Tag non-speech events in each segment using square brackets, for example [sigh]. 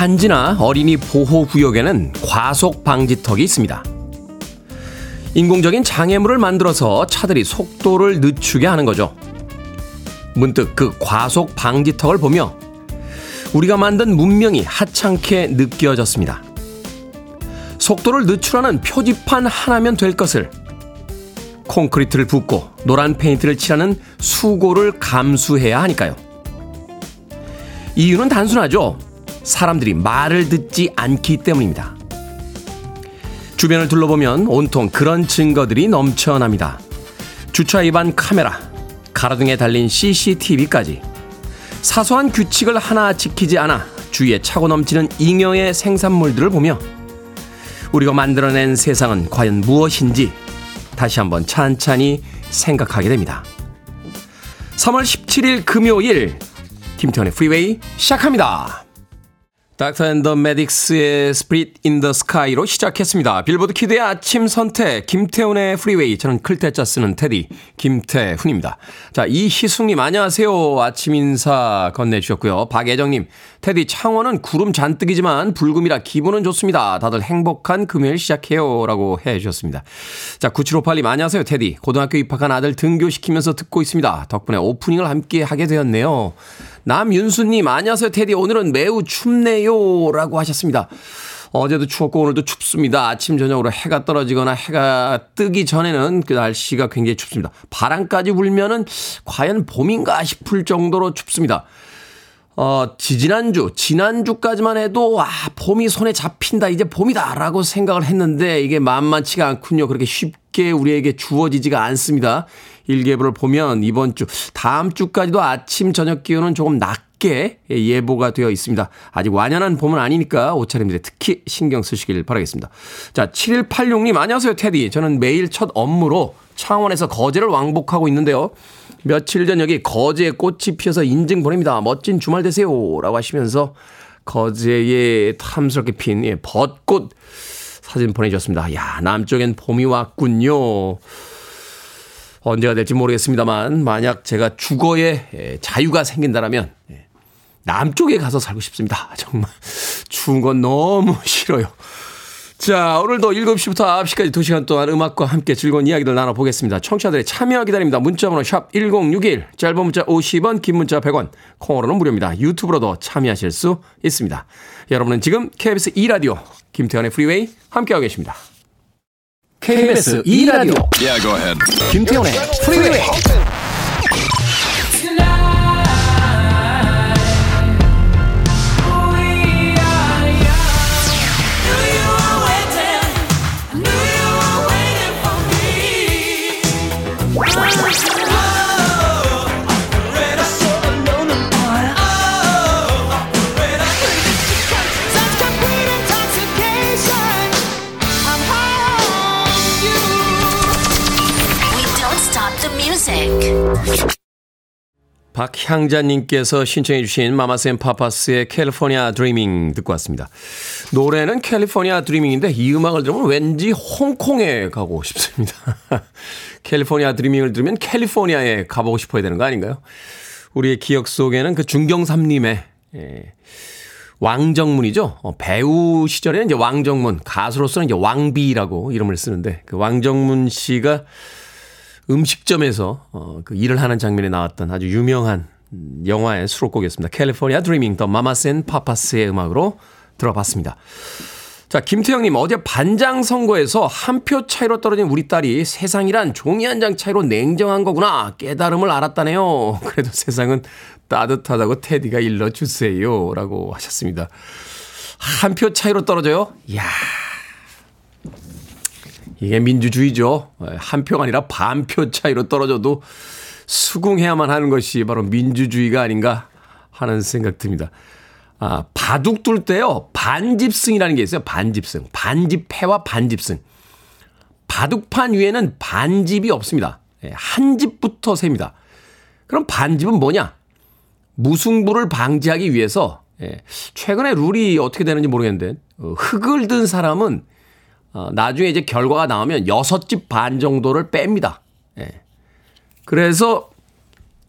단지나 어린이 보호 구역에는 과속 방지턱이 있습니다. 인공적인 장애물을 만들어서 차들이 속도를 늦추게 하는 거죠. 문득 그 과속 방지턱을 보며 우리가 만든 문명이 하찮게 느껴졌습니다. 속도를 늦추라는 표지판 하나면 될 것을 콘크리트를 붓고 노란 페인트를 칠하는 수고를 감수해야 하니까요. 이유는 단순하죠. 사람들이 말을 듣지 않기 때문입니다. 주변을 둘러보면 온통 그런 증거들이 넘쳐납니다. 주차 위반 카메라, 가로등에 달린 CCTV까지 사소한 규칙을 하나 지키지 않아 주위에 차고 넘치는 잉여의 생산물들을 보며 우리가 만들어낸 세상은 과연 무엇인지 다시 한번 찬찬히 생각하게 됩니다. 3월 17일 금요일 김태훈의 프리웨이 시작합니다. 닥터 앤더 메딕스의 스프릿 인더 스카이로 시작했습니다. 빌보드 Kid의 아침 선택 김태훈의 프리웨이 저는 클 태 자 쓰는 테디 김태훈입니다. 자 이희숙님 안녕하세요. 아침 인사 건네주셨고요. 박예정님 테디 창원은 구름 잔뜩이지만 불금이라 기분은 좋습니다. 다들 행복한 금요일 시작해요 라고 해 주셨습니다. 자 9758님 안녕하세요 테디 고등학교 입학한 아들 등교시키면서 듣고 있습니다. 덕분에 오프닝을 함께 하게 되었네요. 남윤수님, 안녕하세요, 테디. 오늘은 매우 춥네요. 라고 하셨습니다. 어제도 추웠고 오늘도 춥습니다. 아침, 저녁으로 해가 떨어지거나 해가 뜨기 전에는 그 날씨가 굉장히 춥습니다. 바람까지 불면은 과연 봄인가 싶을 정도로 춥습니다. 어, 지지난주, 지난주까지만 해도, 아, 봄이 손에 잡힌다, 이제 봄이다, 라고 생각을 했는데, 이게 만만치가 않군요. 그렇게 쉽게 우리에게 주어지지가 않습니다. 일개부를 보면 이번 주, 다음 주까지도 아침, 저녁 기온은 조금 낮게 예보가 되어 있습니다. 아직 완연한 봄은 아니니까 옷차림들에 특히 신경 쓰시길 바라겠습니다. 자, 7186님, 안녕하세요, 테디. 저는 매일 첫 업무로 창원에서 거제를 왕복하고 있는데요. 며칠 전 여기 거제에 꽃이 피어서 인증 보냅니다. 멋진 주말 되세요. 라고 하시면서 거제에 탐스럽게 핀 예, 벚꽃 사진 보내주셨습니다. 야, 남쪽엔 봄이 왔군요. 언제가 될지 모르겠습니다만 만약 제가 주거에 자유가 생긴다라면 남쪽에 가서 살고 싶습니다. [laughs] 정말 추운 건 너무 싫어요. 자, 오늘도 7시부터 9시까지 2시간 동안 음악과 함께 즐거운 이야기들 나눠보겠습니다. 청취자들의 참여 기다립니다. 문자번호 샵 1061, 짧은 문자 50원, 긴 문자 100원, 콩으로는 무료입니다. 유튜브로도 참여하실 수 있습니다. 여러분은 지금 KBS 2라디오 김태훈의 프리웨이 함께하고 계십니다. KBS 2라디오 yeah, 김태훈의 프리웨이 박향자님께서 신청해 주신 마마센 파파스의 캘리포니아 드리밍 듣고 왔습니다. 노래는 캘리포니아 드리밍인데 이 음악을 들으면 왠지 홍콩에 가고 싶습니다. [laughs] 캘리포니아 드리밍을 들으면 캘리포니아에 가보고 싶어야 되는 거 아닌가요? 우리의 기억 속에는 그 중경삼림의 예, 왕정문이죠. 어, 배우 시절에는 이제 왕정문, 가수로서는 이제 왕비라고 이름을 쓰는데 그 왕정문 씨가 음식점에서 어, 그 일을 하는 장면에 나왔던 아주 유명한 영화의 수록곡이었습니다. 캘리포니아 드리밍 더 마마센 파파스의 음악으로 들어봤습니다. 자, 김태형님, 어제 반장 선거에서 한 표 차이로 떨어진 우리 딸이 세상이란 종이 한 장 차이로 냉정한 거구나 깨달음을 알았다네요. [laughs] 그래도 세상은 따뜻하다고 테디가 일러주세요. 라고 하셨습니다. 한 표 차이로 떨어져요? 이야. 이게 민주주의죠. 한 표가 아니라 반 표 차이로 떨어져도 수긍해야만 하는 것이 바로 민주주의가 아닌가 하는 생각 듭니다. 아, 바둑 둘 때요, 반집승이라는 게 있어요. 반집승. 반집패와 반집승. 바둑판 위에는 반집이 없습니다. 예, 한 집부터 셉니다. 그럼 반집은 뭐냐? 무승부를 방지하기 위해서, 예, 최근에 룰이 어떻게 되는지 모르겠는데, 어, 흙을 든 사람은 어, 나중에 이제 결과가 나오면 여섯 집 반 정도를 뺍니다. 예. 그래서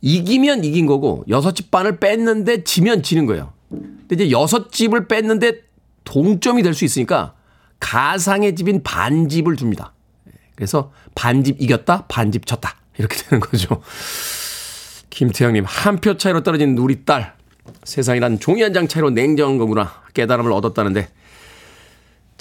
이기면 이긴 거고 여섯 집 반을 뺐는데 지면 지는 거예요. 근데 이제 여섯 집을 뺐는데 동점이 될 수 있으니까 가상의 집인 반집을 줍니다. 그래서 반집 이겼다, 반집 졌다. 이렇게 [laughs] 되는 거죠. 김태형님, 한 표 차이로 떨어진 우리 딸. 세상이란 종이 한 장 차이로 냉정한 거구나. 깨달음을 얻었다는데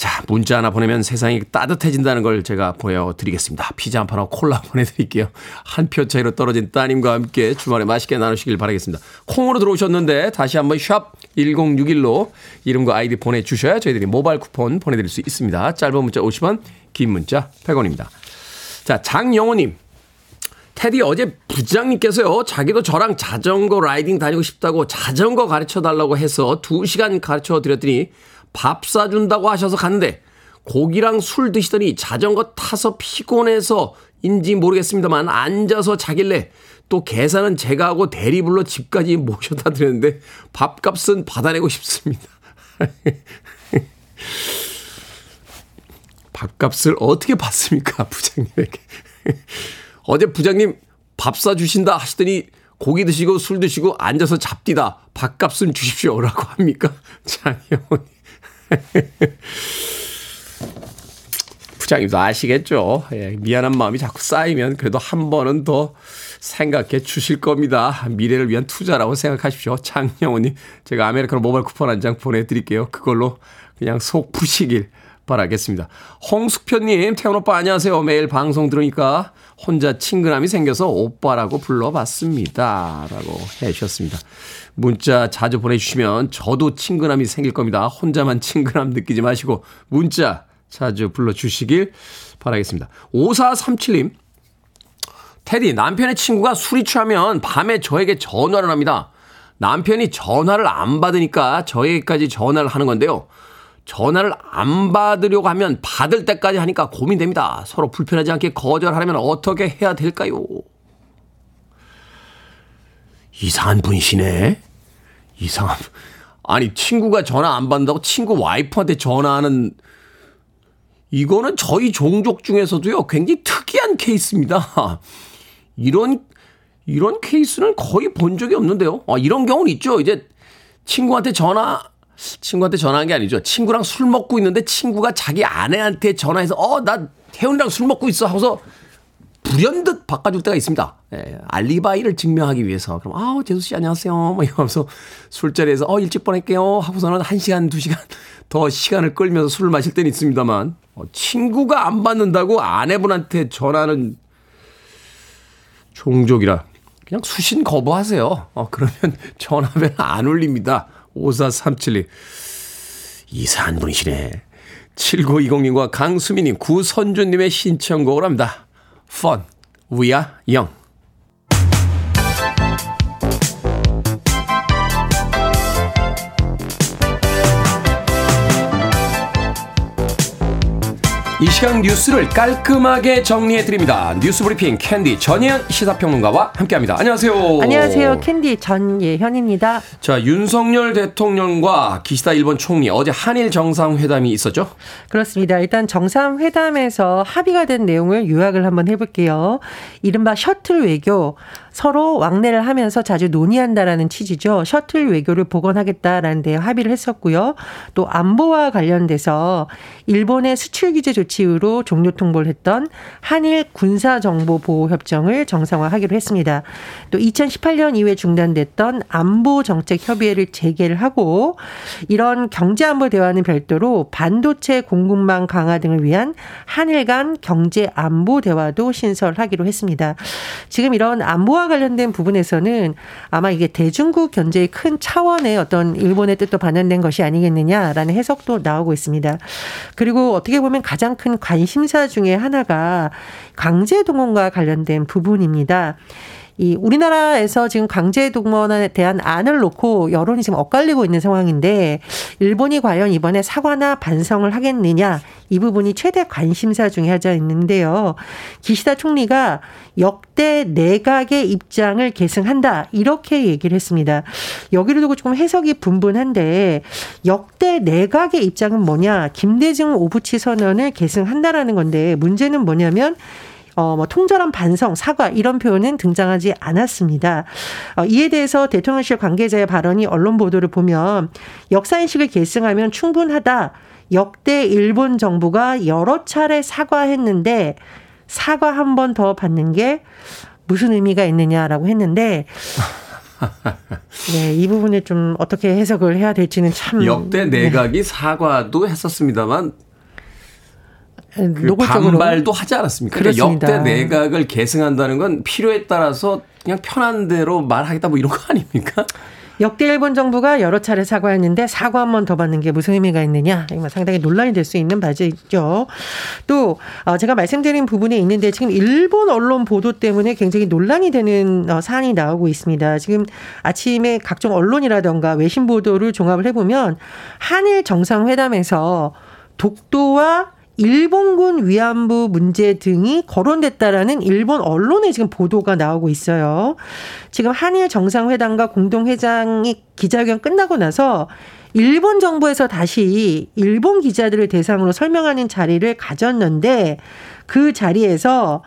자, 문자 하나 보내면 세상이 따뜻해진다는 걸 제가 보여드리겠습니다. 피자 한 판하고 콜라 [laughs] 보내드릴게요. 한 표 차이로 떨어진 따님과 함께 주말에 맛있게 나누시길 바라겠습니다. 콩으로 들어오셨는데 다시 한번 샵 1061로 이름과 아이디 보내주셔야 저희들이 모바일 쿠폰 보내드릴 수 있습니다. 짧은 문자 50원, 긴 문자 100원입니다. 자, 장영호님. 테디 어제 부장님께서요, 자기도 저랑 자전거 라이딩 다니고 싶다고 자전거 가르쳐 달라고 해서 2시간 가르쳐 드렸더니 밥 사준다고 하셔서 갔는데 고기랑 술 드시더니 자전거 타서 피곤해서 인지 모르겠습니다만 앉아서 자길래 또 계산은 제가 하고 대리불러 집까지 [laughs] 모셔다 드렸는데 밥값은 받아내고 싶습니다. [laughs] 밥값을 어떻게 받습니까, 부장님에게? [laughs] 어제 부장님 밥 사주신다 하시더니 고기 드시고 술 드시고 앉아서 잡디다. 밥값은 주십시오라고 합니까? 장영원님. [laughs] 부장님도 아시겠죠? 예, 미안한 마음이 자꾸 쌓이면 그래도 한 번은 더 생각해 주실 겁니다. 미래를 위한 투자라고 생각하십시오. 장영호님, 제가 아메리카노 모바일 쿠폰 한 장 보내드릴게요. 그걸로 그냥 속 푸시길 바라겠습니다. 홍숙표님, 태훈 오빠 안녕하세요. 매일 방송 들으니까 혼자 친근함이 생겨서 오빠라고 불러봤습니다. 라고 해주셨습니다. 문자 자주 보내주시면 저도 친근함이 생길 겁니다. 혼자만 친근함 느끼지 마시고 문자 자주 불러주시길 바라겠습니다. 5437님, 테디, 남편의 친구가 술이 취하면 밤에 저에게 전화를 합니다. 남편이 전화를 안 받으니까 저에게까지 전화를 하는 건데요. 전화를 안 받으려고 하면 받을 때까지 하니까 고민됩니다. 서로 불편하지 않게 거절하려면 어떻게 해야 될까요? 이상한 분이시네. 이상한. 아니, 친구가 전화 안 받는다고 친구 와이프한테 전화하는 이거는 저희 종족 중에서도요, 굉장히 특이한 케이스입니다. 이런, 이런 케이스는 거의 본 적이 없는데요. 아, 이런 경우는 있죠. 이제 친구한테 전화, 친구한테 전화한 게 아니죠. 친구랑 술 먹고 있는데 친구가 자기 아내한테 전화해서, 어, 나 태훈이랑 술 먹고 있어. 하고서 불현듯 바꿔줄 때가 있습니다. 예, 알리바이를 증명하기 위해서. 그럼, 아, 재수 씨 안녕하세요. 뭐 이러면서 술자리에서, 어, 일찍 보낼게요. 하고서는 1시간, 2시간 [laughs] 더 시간을 끌면서 술을 마실 때는 있습니다만, 어, 친구가 안 받는다고 아내분한테 전화는 종족이라 그냥 수신 거부하세요. 어, 그러면 [laughs] 전화벨 안 울립니다. 5437님. 이상한 분이시네. 7920님과 강수미님, 구선주님의 신청곡을 합니다. Fun. We are young. 시간 뉴스를 깔끔하게 정리해 드립니다. 뉴스 브리핑 캔디 전예현 시사평론가와 함께합니다. 안녕하세요. 안녕하세요. 캔디 전예현입니다. 자, 윤석열 대통령과 기시다 일본 총리 어제 한일 정상회담이 있었죠? 그렇습니다. 일단 정상회담에서 합의가 된 내용을 요약을 한번 해볼게요. 이른바 셔틀 외교 서로 왕래를 하면서 자주 논의한다라는 취지죠. 셔틀 외교를 복원하겠다라는 데 합의를 했었고요. 또 안보와 관련돼서 일본의 수출 규제 조치로 종료 통보를 했던 한일 군사 정보 보호 협정을 정상화하기로 했습니다. 또 2018년 이후에 중단됐던 안보 정책 협의회를 재개를 하고 이런 경제 안보 대화는 별도로 반도체 공급망 강화 등을 위한 한일 간 경제 안보 대화도 신설하기로 했습니다. 지금 이런 안보 와 관련된 부분에서는 아마 이게 대중국 견제의 큰 차원의 어떤 일본의 뜻도 반영된 것이 아니겠느냐라는 해석도 나오고 있습니다. 그리고 어떻게 보면 가장 큰 관심사 중에 하나가 강제 동원과 관련된 부분입니다. 이 우리나라에서 지금 강제 동원에 대한 안을 놓고 여론이 지금 엇갈리고 있는 상황인데 일본이 과연 이번에 사과나 반성을 하겠느냐 이 부분이 최대 관심사 중에 하나 있는데요. 기시다 총리가 역대 내각의 입장을 계승한다 이렇게 얘기를 했습니다. 여기를 두고 조금 해석이 분분한데 역대 내각의 입장은 뭐냐? 김대중 오부치 선언을 계승한다라는 건데 문제는 뭐냐면 어, 뭐, 통절한 반성, 사과, 이런 표현은 등장하지 않았습니다. 어, 이에 대해서 대통령실 관계자의 발언이 언론 보도를 보면 역사인식을 계승하면 충분하다. 역대 일본 정부가 여러 차례 사과했는데 사과 한 번 더 받는 게 무슨 의미가 있느냐라고 했는데 [laughs] 네, 이 부분에 좀 어떻게 해석을 해야 될지는 참 역대 네. 내각이 네. 사과도 했었습니다만 그 노골적으로 반발도 하지 않았습니까? 그러니까 역대 내각을 계승한다는 건 필요에 따라서 그냥 편한 대로 말하겠다 뭐 이런 거 아닙니까? 역대 일본 정부가 여러 차례 사과했는데 사과 한 번 더 받는 게 무슨 의미가 있느냐 상당히 논란이 될 수 있는 바지죠. 또 어, 제가 말씀드린 부분에 있는데 지금 일본 언론 보도 때문에 굉장히 논란이 되는 어, 사안이 나오고 있습니다. 지금 아침에 각종 언론이라던가 외신 보도를 종합을 해보면 한일 정상회담에서 독도와 일본군 위안부 문제 등이 거론됐다라는 일본 언론의 지금 보도가 나오고 있어요. 지금 한일 정상회담과 공동회장이 기자회견 끝나고 나서 일본 정부에서 다시 일본 기자들을 대상으로 설명하는 자리를 가졌는데 그 자리에서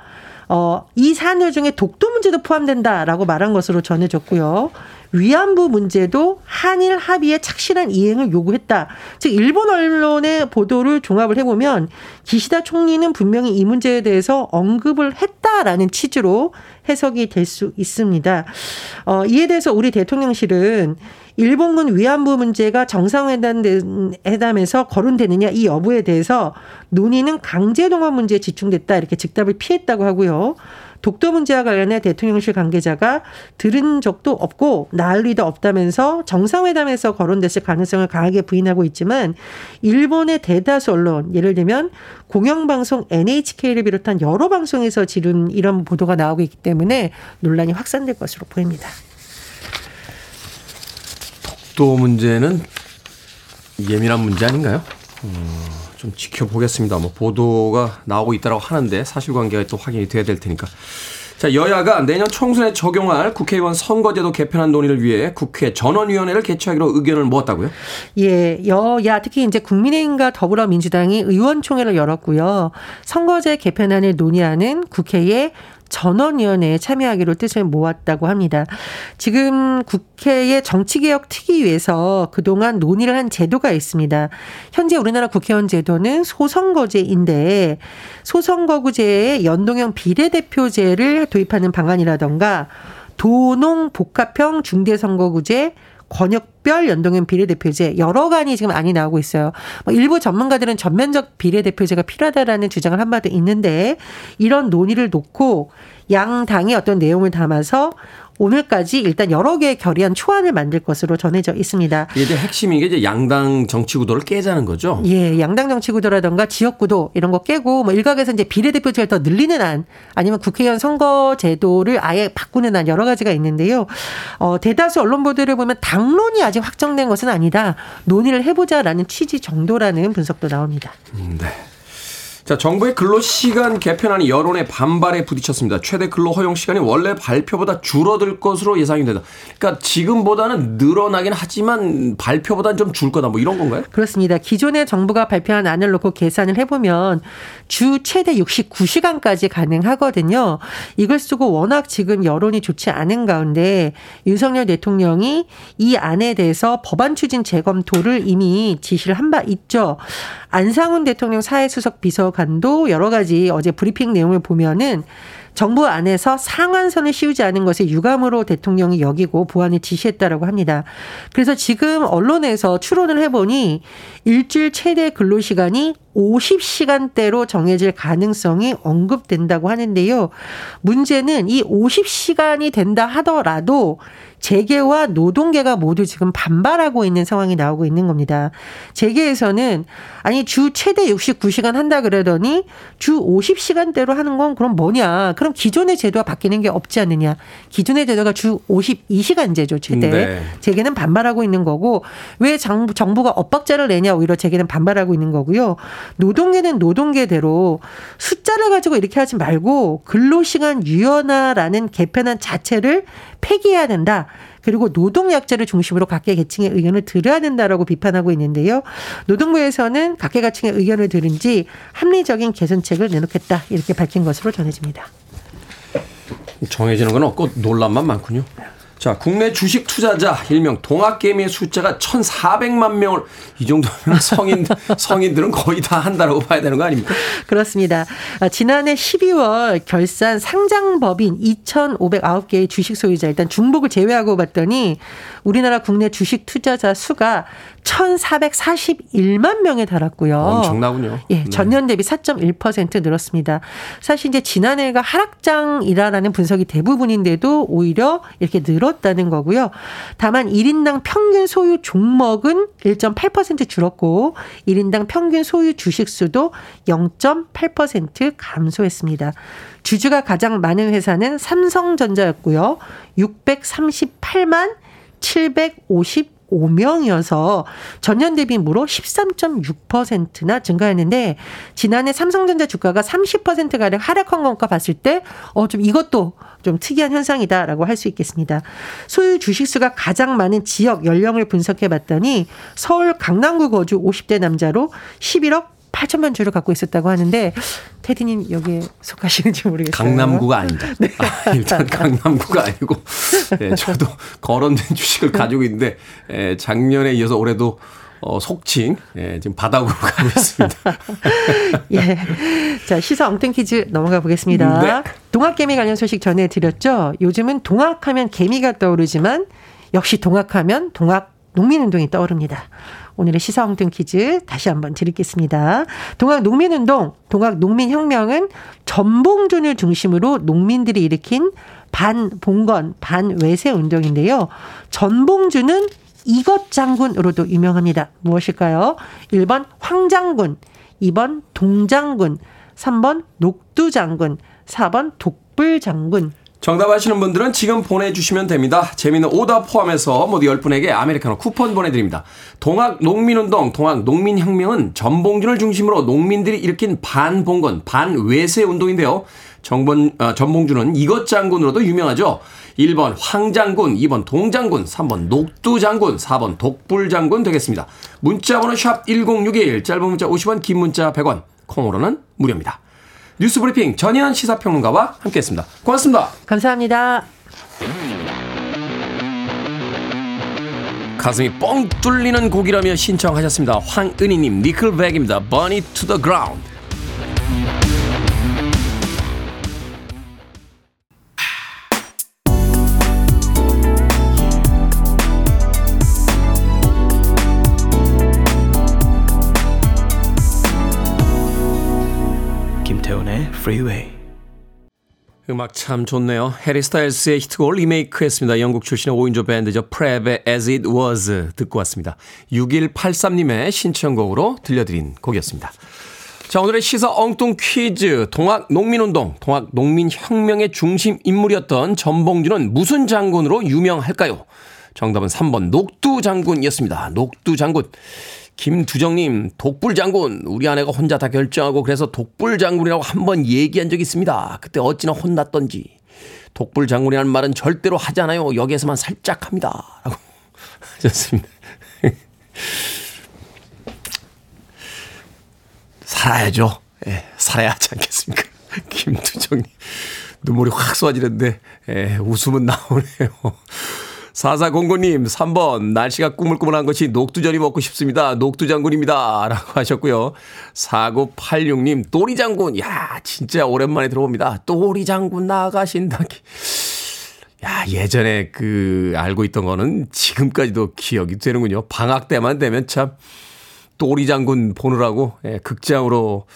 어, 이 사안들 중에 독도 문제도 포함된다라고 말한 것으로 전해졌고요. 위안부 문제도 한일 합의의 착실한 이행을 요구했다. 즉 일본 언론의 보도를 종합을 해보면 기시다 총리는 분명히 이 문제에 대해서 언급을 했다라는 취지로 해석이 될 수 있습니다. 어, 이에 대해서 우리 대통령실은 일본군 위안부 문제가 정상회담에서 거론되느냐 이 여부에 대해서 논의는 강제동원 문제에 집중됐다 이렇게 즉답을 피했다고 하고요. 독도 문제와 관련해 대통령실 관계자가 들은 적도 없고 나을 리도 없다면서 정상회담에서 거론됐을 가능성을 강하게 부인하고 있지만 일본의 대다수 언론 예를 들면 공영방송 NHK를 비롯한 여러 방송에서 지금 이런 보도가 나오고 있기 때문에 논란이 확산될 것으로 보입니다. 독도 문제는 예민한 문제 아닌가요? 음. 좀 지켜보겠습니다. 뭐 보도가 나오고 있다고 하는데 사실관계가 또 확인이 돼야 될 테니까. 자, 여야가 내년 총선에 적용할 국회의원 선거제도 개편안 논의를 위해 국회 전원위원회를 개최하기로 의견을 모았다고요? 예, 여야 특히 이제 국민의힘과 더불어민주당이 의원총회를 열었고요. 선거제 개편안을 논의하는 국회의 전원위원회에 참여하기로 뜻을 모았다고 합니다. 지금 국회의 정치개혁 특위위에서 그동안 논의를 한 제도가 있습니다. 현재 우리나라 국회의원 제도는 소선거제인데 소선거구제에 연동형 비례대표제를 도입하는 방안이라던가 도농 복합형 중대선거구제 권역별 연동형 비례대표제 여러 간이 지금 안이 나오고 있어요. 뭐 일부 전문가들은 전면적 비례대표제가 필요하다라는 주장을 한마디 있는데 이런 논의를 놓고 양 당의 어떤 내용을 담아서 오늘까지 일단 여러 개의 결의안 초안을 만들 것으로 전해져 있습니다. 이제 핵심이 이제 양당 정치 구도를 깨자는 거죠. 예, 양당 정치 구도라든가 지역 구도 이런 거 깨고 뭐 일각에서 이제 비례대표제를 더 늘리는 안 아니면 국회의원 선거 제도를 아예 바꾸는 안 여러 가지가 있는데요. 어, 대다수 언론 보도를 보면 당론이 아직 확정된 것은 아니다. 논의를 해보자라는 취지 정도라는 분석도 나옵니다. 음, 네. 자, 정부의 근로시간 개편안이 여론의 반발에 부딪혔습니다. 최대 근로 허용 시간이 원래 발표보다 줄어들 것으로 예상이 된다. 그러니까 지금보다는 늘어나긴 하지만 발표보다는 좀 줄 거다. 뭐 이런 건가요? 그렇습니다. 기존에 정부가 발표한 안을 놓고 계산을 해보면 주 최대 69시간까지 가능하거든요. 이걸 쓰고 워낙 지금 여론이 좋지 않은 가운데 윤석열 대통령이 이 안에 대해서 법안 추진 재검토를 이미 지시를 한 바 있죠. 안상훈 대통령 사회수석 비서 관도 여러 가지 어제 브리핑 내용을 보면은 정부 안에서 상한선을 씌우지 않은 것을 유감으로 대통령이 여기고 보안을 지시했다라고 합니다. 그래서 지금 언론에서 추론을 해보니 일주일 최대 근로시간이 50시간대로 정해질 가능성이 언급된다고 하는데요. 문제는 이 50시간이 된다 하더라도 재계와 노동계가 모두 지금 반발하고 있는 상황이 나오고 있는 겁니다. 재계에서는 아니 주 최대 69시간 한다 그러더니 주 50시간대로 하는 건 그럼 뭐냐? 그럼 기존의 제도와 바뀌는 게 없지 않느냐? 기존의 제도가 주 52시간제죠 최대. 네. 재계는 반발하고 있는 거고 왜 정부, 정부가 엇박자를 내냐 오히려 재계는 반발하고 있는 거고요. 노동계는 노동계대로 숫자를 가지고 이렇게 하지 말고 근로시간 유연화라는 개편안 자체를 폐기해야 된다. 그리고 노동약자를 중심으로 각계 계층의 의견을 들어야 된다라고 비판하고 있는데요. 노동부에서는 각계 계층의 의견을 들은 지 합리적인 개선책을 내놓겠다 이렇게 밝힌 것으로 전해집니다. 정해지는 건 없고 논란만 많군요. 자, 국내 주식 투자자 일명 동학개미의 숫자가 1,400만 명을 이 정도면 [laughs] 성인 성인들은 거의 다 한다라고 봐야 되는 거 아닙니까? 그렇습니다. 아, 지난해 12월 결산 상장법인 2,509개의 주식 소유자 일단 중복을 제외하고 봤더니 우리나라 국내 주식 투자자 수가 1,441만 명에 달았고요. 엄청나군요. 예, 네. 전년 대비 4.1% 늘었습니다. 사실 이제 지난해가 하락장이라는 분석이 대부분인데도 오히려 이렇게 늘 었다는 거고요. 다만 1인당 평균 소유 종목은 1.8% 줄었고 1인당 평균 소유 주식 수도 0.8% 감소했습니다. 주주가 가장 많은 회사는 삼성전자였고요. 638만 750 5명이어서 전년 대비 무려 13.6%나 증가했는데 지난해 삼성전자 주가가 30%가량 하락한 것과 봤을 때 어 좀 이것도 좀 특이한 현상이다라고 할 수 있겠습니다. 소유 주식수가 가장 많은 지역 연령을 분석해 봤더니 서울 강남구 거주 50대 남자로 11억 8천만 주를 갖고 있었다고 하는데 테디님 여기에 속하시는지 모르겠어요. 강남구가 아니다. 네. 아, 일단 [laughs] 강남구가 아니고 네, 저도 거론된 주식을 가지고 있는데 예, 작년에 이어서 올해도 어, 속칭 예, 지금 바닥으로 [laughs] 가고 있습니다. [laughs] 예. 자 시사 엉뚱 퀴즈 넘어가 보겠습니다. 네. 동학개미 관련 소식 전해드렸죠. 요즘은 동학하면 개미가 떠오르지만 역시 동학하면 동학 농민운동이 떠오릅니다. 오늘의 시사홍등 퀴즈 다시 한번 드리겠습니다. 동학 농민운동, 동학 농민혁명은 전봉준을 중심으로 농민들이 일으킨 반봉건, 반외세 운동인데요. 전봉준은 이것 장군으로도 유명합니다. 무엇일까요? 1번 황장군, 2번 동장군, 3번 녹두장군, 4번 독불장군. 정답 아시는 분들은 지금 보내주시면 됩니다. 재미는 오답 포함해서 모두 10분에게 아메리카노 쿠폰 보내드립니다. 동학 농민운동, 동학 농민혁명은 전봉준을 중심으로 농민들이 일으킨 반봉건, 반외세 운동인데요. 정번, 어, 전봉준은 이것 장군으로도 유명하죠. 1번 황장군, 2번 동장군, 3번 녹두장군, 4번 독불장군 되겠습니다. 문자번호 샵 1061, 짧은 문자 50원, 긴 문자 100원, 콩으로는 무료입니다. 뉴스 브리핑 전희연 시사평론가와 함께했습니다. 고맙습니다. 감사합니다. 가슴이 뻥 뚫리는 곡이라며 신청하셨습니다. 황은희님, 니클백입니다. Bunny to the ground. Freeway. 음악 참 좋네요. 해리 스타일스의 히트곡을 리메이크했습니다. 영국 출신의 5인조 밴드죠. 프랩의 As It Was 듣고 왔습니다. 6183님의 신청곡으로 들려드린 곡이었습니다. 자, 오늘의 시사 엉뚱 퀴즈. 동학 농민운동, 동학 농민혁명의 중심 인물이었던 전봉준은 무슨 장군으로 유명할까요? 정답은 3번 녹두 장군이었습니다. 녹두 장군. 김두정님, 독불 장군. 우리 아내가 혼자 다 결정하고 그래서 독불 장군이라고 한 번 얘기한 적이 있습니다. 그때 어찌나 혼났던지. 독불 장군이라는 말은 절대로 하지 않아요. 여기에서만 살짝 합니다. 라고 [laughs] 하셨습니다. 살아야죠. 예, 살아야 하지 않겠습니까? 김두정님. 눈물이 확 쏟아지는데, 예, 웃음은 나오네요. 4409님, 3번, 날씨가 꾸물꾸물한 것이 녹두전이 먹고 싶습니다. 녹두장군입니다. 라고 하셨고요. 4986님, 또리장군. 야, 진짜 오랜만에 들어봅니다. 또리장군 나가신다. 야, 예전에 그, 알고 있던 거는 지금까지도 기억이 되는군요. 방학 때만 되면 참, 또리장군 보느라고, 예, 극장으로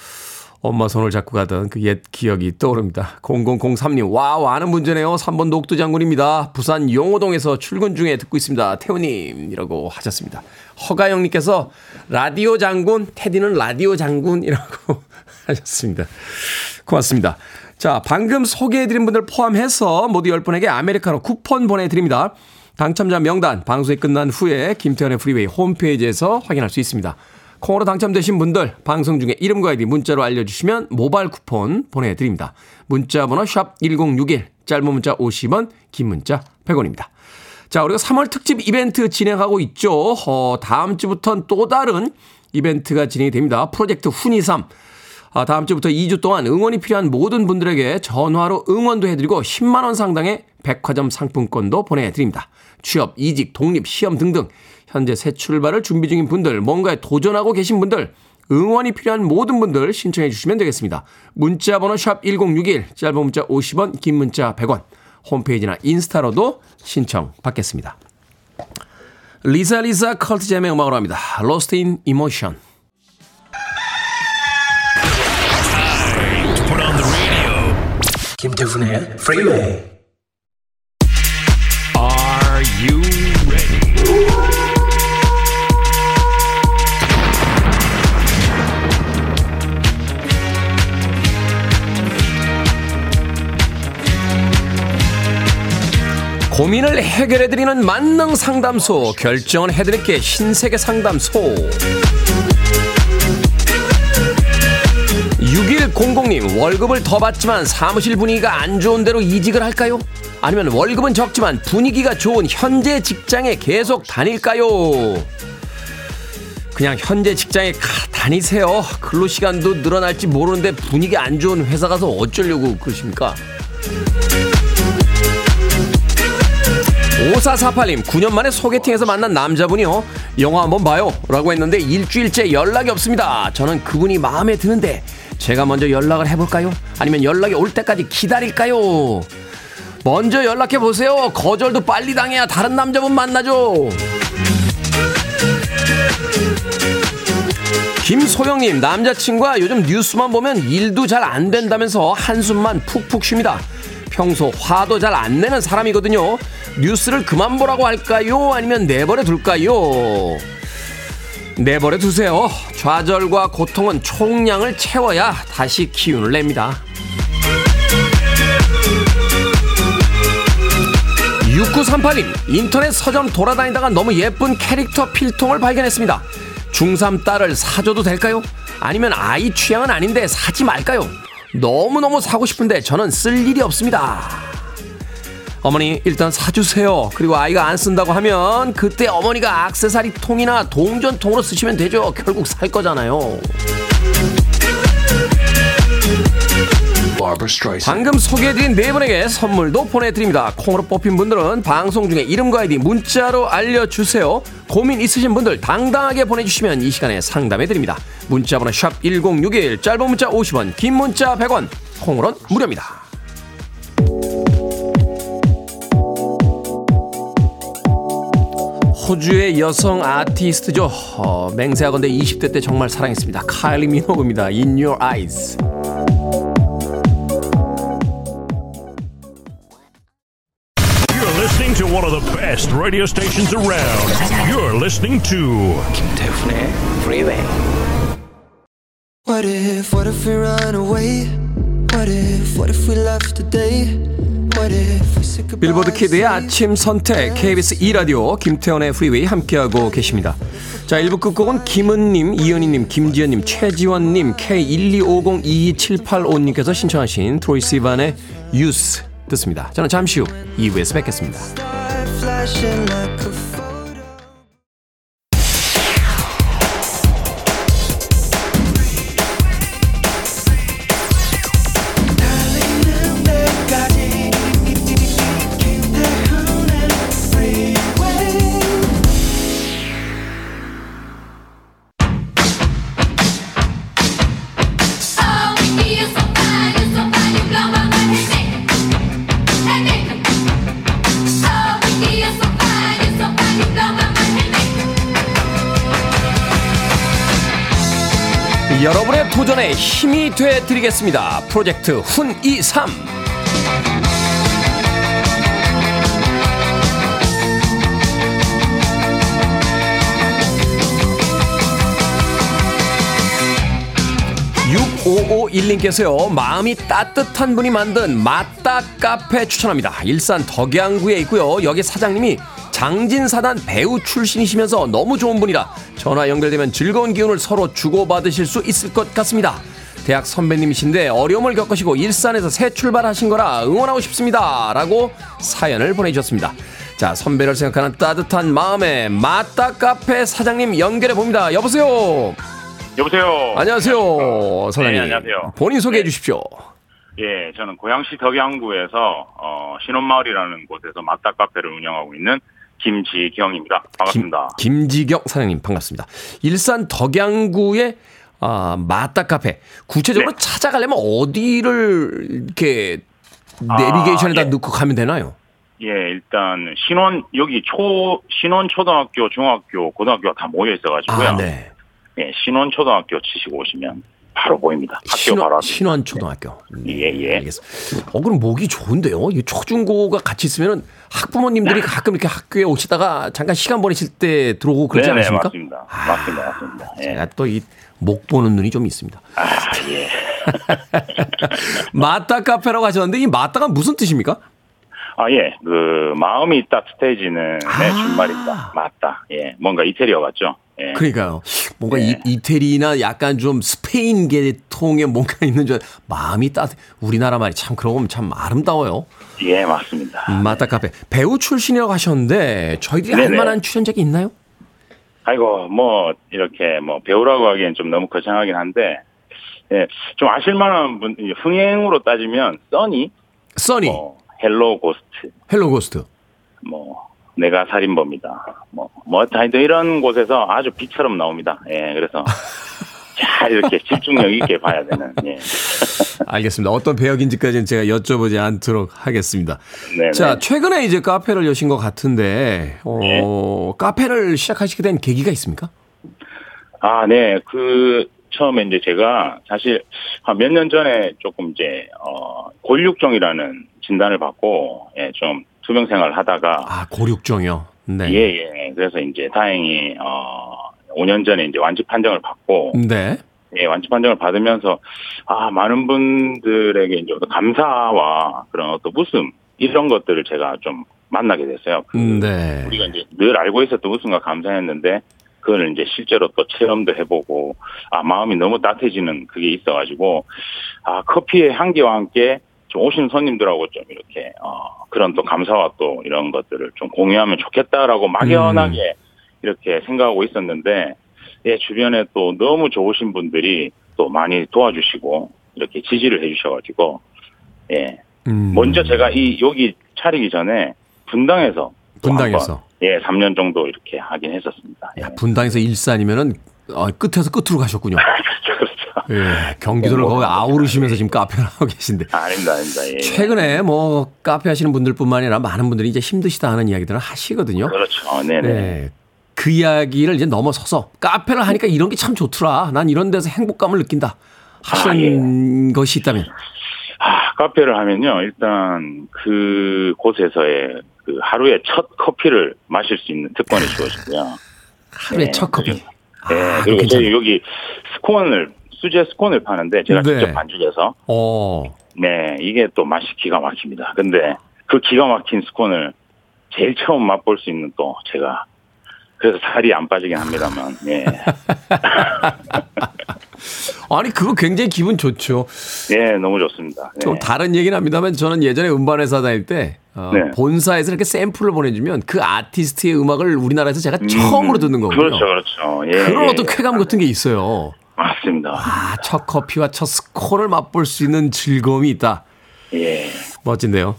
엄마 손을 잡고 가던 그 옛 기억이 떠오릅니다. 0003님, 와우, 아는 문제네요. 3번 녹두장군입니다. 부산 용호동에서 출근 중에 듣고 있습니다. 태우님, 이라고 하셨습니다. 허가영님께서 라디오 장군, 테디는 라디오 장군이라고 [laughs] 하셨습니다. 고맙습니다. 자, 방금 소개해드린 분들 포함해서 모두 10분에게 아메리카노 쿠폰 보내드립니다. 당첨자 명단 방송이 끝난 후에 김태훈의 프리웨이 홈페이지에서 확인할 수 있습니다. 콩으로 당첨되신 분들 방송 중에 이름과 아이디 문자로 알려주시면 모바일 쿠폰 보내드립니다. 문자 번호 샵 1061 짧은 문자 50원 긴 문자 100원입니다. 자, 우리가 3월 특집 이벤트 진행하고 있죠. 어, 다음 주부터는 또 다른 이벤트가 진행이 됩니다. 프로젝트 훈이3. 아, 다음 주부터 2주 동안 응원이 필요한 모든 분들에게 전화로 응원도 해드리고 10만원 상당의 백화점 상품권도 보내드립니다. 취업, 이직, 독립, 시험 등등 현재 새 출발을 준비 중인 분들, 뭔가에 도전하고 계신 분들, 응원이 필요한 모든 분들 신청해 주시면 되겠습니다. 문자 번호 샵 1061, 짧은 문자 50원, 긴 문자 100원, 홈페이지나 인스타로도 신청 받겠습니다. 리사 리사 컬트잼의 음악으로 합니다. Lost in Emotion. Put on the radio. 김태훈의 Freeway. Are 고민을 해결해드리는 만능 상담소 결정은 해드릴게 신세계 상담소 6100님 월급을 더 받지만 사무실 분위기가 안 좋은 대로 이직을 할까요? 아니면 월급은 적지만 분위기가 좋은 현재 직장에 계속 다닐까요? 그냥 현재 직장에 가 다니세요 근로 시간도 늘어날지 모르는데 분위기 안 좋은 회사 가서 어쩌려고 그러십니까? 5448님, 9년 만에 소개팅에서 만난 남자분이요. 영화 한번 봐요. 라고 했는데 일주일째 연락이 없습니다. 저는 그분이 마음에 드는데 제가 먼저 연락을 해볼까요? 아니면 연락이 올 때까지 기다릴까요? 먼저 연락해보세요. 거절도 빨리 당해야 다른 남자분 만나죠. 김소영님, 남자친구가 요즘 뉴스만 보면 일도 잘 안 된다면서 한숨만 푹푹 쉽니다. 평소 화도 잘 안 내는 사람이거든요. 뉴스를 그만 보라고 할까요? 아니면 내버려 둘까요? 내버려 두세요. 좌절과 고통은 총량을 채워야 다시 기운을 냅니다. 6938님, 인터넷 서점 돌아다니다가 너무 예쁜 캐릭터 필통을 발견했습니다. 중3 딸을 사줘도 될까요? 아니면 아이 취향은 아닌데 사지 말까요? 너무너무 사고 싶은데 저는 쓸 일이 없습니다. 어머니 일단 사주세요. 그리고 아이가 안 쓴다고 하면 그때 어머니가 악세사리 통이나 동전통으로 쓰시면 되죠. 결국 살 거잖아요. 방금 소개해드린 네 분에게 선물도 보내드립니다. 콩으로 뽑힌 분들은 방송 중에 이름과 아이디 문자로 알려주세요. 고민 있으신 분들 당당하게 보내주시면 이 시간에 상담해드립니다. 문자번호 샵 1061, 짧은 문자 50원, 긴 문자 100원, 콩으로는 무료입니다. 호주의 여성 아티스트죠. 어, 맹세하건대 20대 때 정말 사랑했습니다. 카일리 미노그입니다. In Your Eyes. Best radio stations around. You're listening to 김태훈의 Freeway. What if, what if we run away? What if, what if we left today? What if we said goodbye? 빌보드 Kid의 아침 선택 KBS 2라디오 김태훈의 프리웨이 함께하고 계십니다. 자 1부 끝곡은 김은님, 이은희님, 김지연님, 최지원님, K125022785님께서 신청하신 Troye Sivan의 Youth 듣습니다. 저는 잠시 후 2부에서 뵙겠습니다. Flashing like 힘이 돼 드리겠습니다. 프로젝트 훈23 6551님께서요 마음이 따뜻한 분이 만든 맛딱 카페 추천합니다. 일산 덕양구에 있고요. 여기 사장님이 장진사단 배우 출신이시면서 너무 좋은 분이라 전화 연결되면 즐거운 기운을 서로 주고받으실 수 있을 것 같습니다 대학 선배님이신데 어려움을 겪으시고 일산에서 새 출발하신 거라 응원하고 싶습니다 라고 사연을 보내주셨습니다 자, 선배를 생각하는 따뜻한 마음에 마따 카페 사장님 연결해 봅니다. 여보세요. 여보세요. 안녕하세요. 사장님. 네, 안녕하세요. 본인 소개해 네. 주십시오. 예, 저는 고양시 덕양구에서 어, 신혼마을이라는 곳에서 맞다 카페를 운영하고 있는 김지경입니다. 반갑습니다. 김, 김지경 사장님 반갑습니다. 일산 덕양구의 아, 마따 카페. 구체적으로 네. 찾아가려면 어디를 이렇게 내비게이션에다 예. 넣고 가면 되나요? 예, 일단 신혼 여기 초 신혼 초등학교, 중학교, 고등학교가 다 모여 있어 가지고요. 아, 네. 예, 신혼 초등학교 치시고 오시면 바로 보입니다. 학교 신원, 바로 앞에. 신원 초등학교. 예, 예. 알겠습니다. 어, 그럼 목이 좋은데요? 이 초중고가 같이 있으면은 학부모님들이 가끔 이렇게 학교에 오시다가 잠깐 시간 보내실 때 들어오고 그러지 네네, 않으십니까? 맞습니다. 아, 맞습니다, 맞습니다. 예. 제가 또 이 목 보는 눈이 좀 있습니다. 아, 예. [laughs] 마따 카페라고 하셨는데 이 마따가 무슨 뜻입니까? 아, 예. 그 마음이 따뜻해지는 아. 네, 준말입니다. 맞다. 예. 뭔가 이태리어 같죠? 예. 그러니까요. 뭔가 네. 이, 이태리나 약간 좀 스페인 계통의 뭔가 있는 줄 알- 마음이 따뜻. 우리나라 말이 참 그러고 보면 참 아름다워요. 예, 맞습니다. 마따 카페 배우 출신이라고 하셨는데 저희들이 네네. 알만한 출연작이 있나요? 아이고, 뭐, 이렇게, 뭐, 배우라고 하기엔 좀 너무 거창하긴 한데, 예, 좀 아실만한 분, 이 흥행으로 따지면, 써니, 써니, 뭐, 헬로 고스트, 헬로 고스트. 뭐, 내가 살인범이다. 뭐, 뭐, 하여튼 이런 곳에서 아주 빛처럼 나옵니다. 예, 그래서, [laughs] 잘 이렇게 집중력 있게 봐야 되는, 예. [laughs] 알겠습니다. 어떤 배역인지까지는 제가 여쭤보지 않도록 하겠습니다. 네네. 자, 최근에 이제 카페를 여신 것 같은데, 어, 네. 카페를 시작하시게 된 계기가 있습니까? 아, 네. 그, 처음에 이제 제가 사실 한 몇 년 전에 조금 이제, 어, 골육종이라는 진단을 받고, 예, 좀 투병 생활을 하다가, 아, 고륙종이요. 네. 예, 예. 그래서 이제 다행히, 어, 5년 전에 이제 완치 판정을 받고, 네. 예, 완치 판정을 받으면서, 아, 많은 분들에게 이제 어떤 감사와 그런 어떤 웃음, 이런 것들을 제가 좀 만나게 됐어요. 그 네. 우리가 이제 늘 알고 있었던 웃음과 감사했는데 그걸 이제 실제로 또 체험도 해보고 아 마음이 너무 따뜻해지는 그게 있어가지고 아 커피의 향기와 함께 좀 오시는 손님들하고 좀 이렇게 어 그런 또 감사와 또 이런 것들을 좀 공유하면 좋겠다라고 막연하게 이렇게 생각하고 있었는데 예 주변에 또 너무 좋으신 분들이 또 많이 도와주시고 이렇게 지지를 해주셔가지고 예 음. 먼저 제가 이 여기 차리기 전에 분당에서 또 분당에서. 예, 3년 정도 이렇게 하긴 했었습니다. 예. 야, 분당에서 일산이면은 어, 끝에서 끝으로 가셨군요. [laughs] [laughs] 예, 경기도를 뭐, 거의 아우르시면서 지금 카페를 하고 계신데. [laughs] 아닙니다, 아닙니다. 예. 최근에 뭐 카페 하시는 분들뿐만 아니라 많은 분들이 이제 힘드시다 하는 이야기들을 하시거든요. 그렇죠. 네네. 네. 그 이야기를 이제 넘어서서 카페를 하니까 이런 게 참 좋더라. 난 이런 데서 행복감을 느낀다. 하시는 것이 있다면. 아, 카페를 하면요, 일단 그 곳에서의 그 하루의 첫 커피를 마실 수 있는 특권이 주어지고요. 하루에 네, 첫 커피. 예, 아, 그리고 괜찮아요. 저희 여기 스콘을 수제 스콘을 파는데 제가 네. 직접 반죽해서 어. 네, 이게 또 맛이 기가 막힙니다. 근데 그 기가 막힌 스콘을 제일 처음 맛볼 수 있는 또 제가 그래서 살이 안 빠지긴 합니다만, 예. [laughs] 아니 그거 굉장히 기분 좋죠. 예, 너무 좋습니다. 네. 좀 다른 얘기는 합니다만 저는 예전에 음반 회사 다닐 때 어, 네. 본사에서 이렇게 샘플을 보내주면 그 아티스트의 음악을 우리나라에서 제가 처음으로 듣는 거거든요. 그렇죠, 그렇죠. 예, 그런 예, 어떤 예. 쾌감 같은 게 있어요. 맞습니다. 아, 첫 커피와 첫 스콘을 맛볼 수 있는 즐거움이 있다. 예, 멋진데요.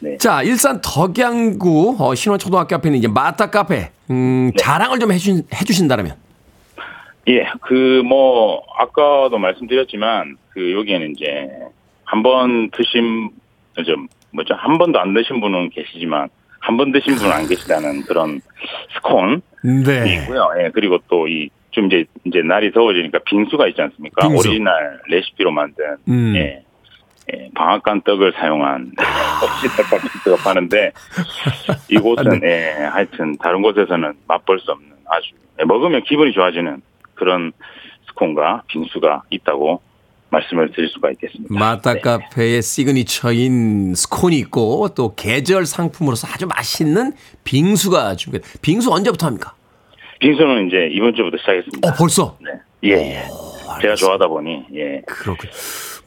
네. 자, 일산 덕양구 어, 신원초등학교 앞에 있는 이제 마타 카페 음, 네. 자랑을 좀 해주신, 해주신다면. 예, 그 뭐 아까도 말씀드렸지만 그 여기에는 이제 한 번 드신 좀 뭐죠 한 번도 안 드신 분은 계시지만 한 번 드신 분은 안 계시다는 그런 스콘 네. 있고요. 예, 그리고 또 이 좀 이제 이제 날이 더워지니까 빙수가 있지 않습니까? 빙수. 오리지널 레시피로 만든 음. 예, 예, 방앗간 떡을 사용한 오리지널 빙수가 파는데 [laughs] 이곳은 네. 예, 하여튼 다른 곳에서는 맛볼 수 없는 아주 예, 먹으면 기분이 좋아지는 그런 스콘과 빙수가 있다고 말씀을 드릴 수가 있겠습니다. 마타 네. 카페의 시그니처인 스콘이 있고 또 계절 상품으로서 아주 맛있는 빙수가 준비. 빙수 언제부터 합니까? 빙수는 이제 이번 주부터 시작했습니다. 어 벌써. 네. 예, 예. 제가 좋아하다 보니 예. 그렇군.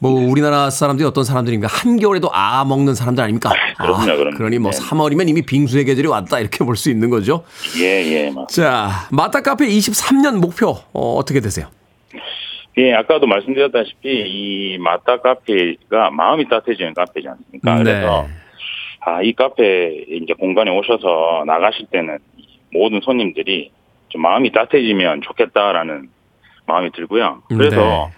뭐 우리나라 사람들이 어떤 사람들입니까? 한겨울에도 아 먹는 사람들 아닙니까? 그럼요, 아, 그럼요. 그러니 뭐 네. 3월이면 이미 빙수의 계절이 왔다 이렇게 볼 수 있는 거죠. 예, 예, 맞습니다. 자, 마타 카페 23년 목표 어, 어떻게 되세요? 예, 아까도 말씀드렸다시피 이 마타 카페가 마음이 따뜻해지는 카페지 않습니까? 네. 그래서 아, 이 카페 이제 공간에 오셔서 나가실 때는 모든 손님들이 좀 마음이 따뜻해지면 좋겠다라는 마음이 들고요. 그래서 네.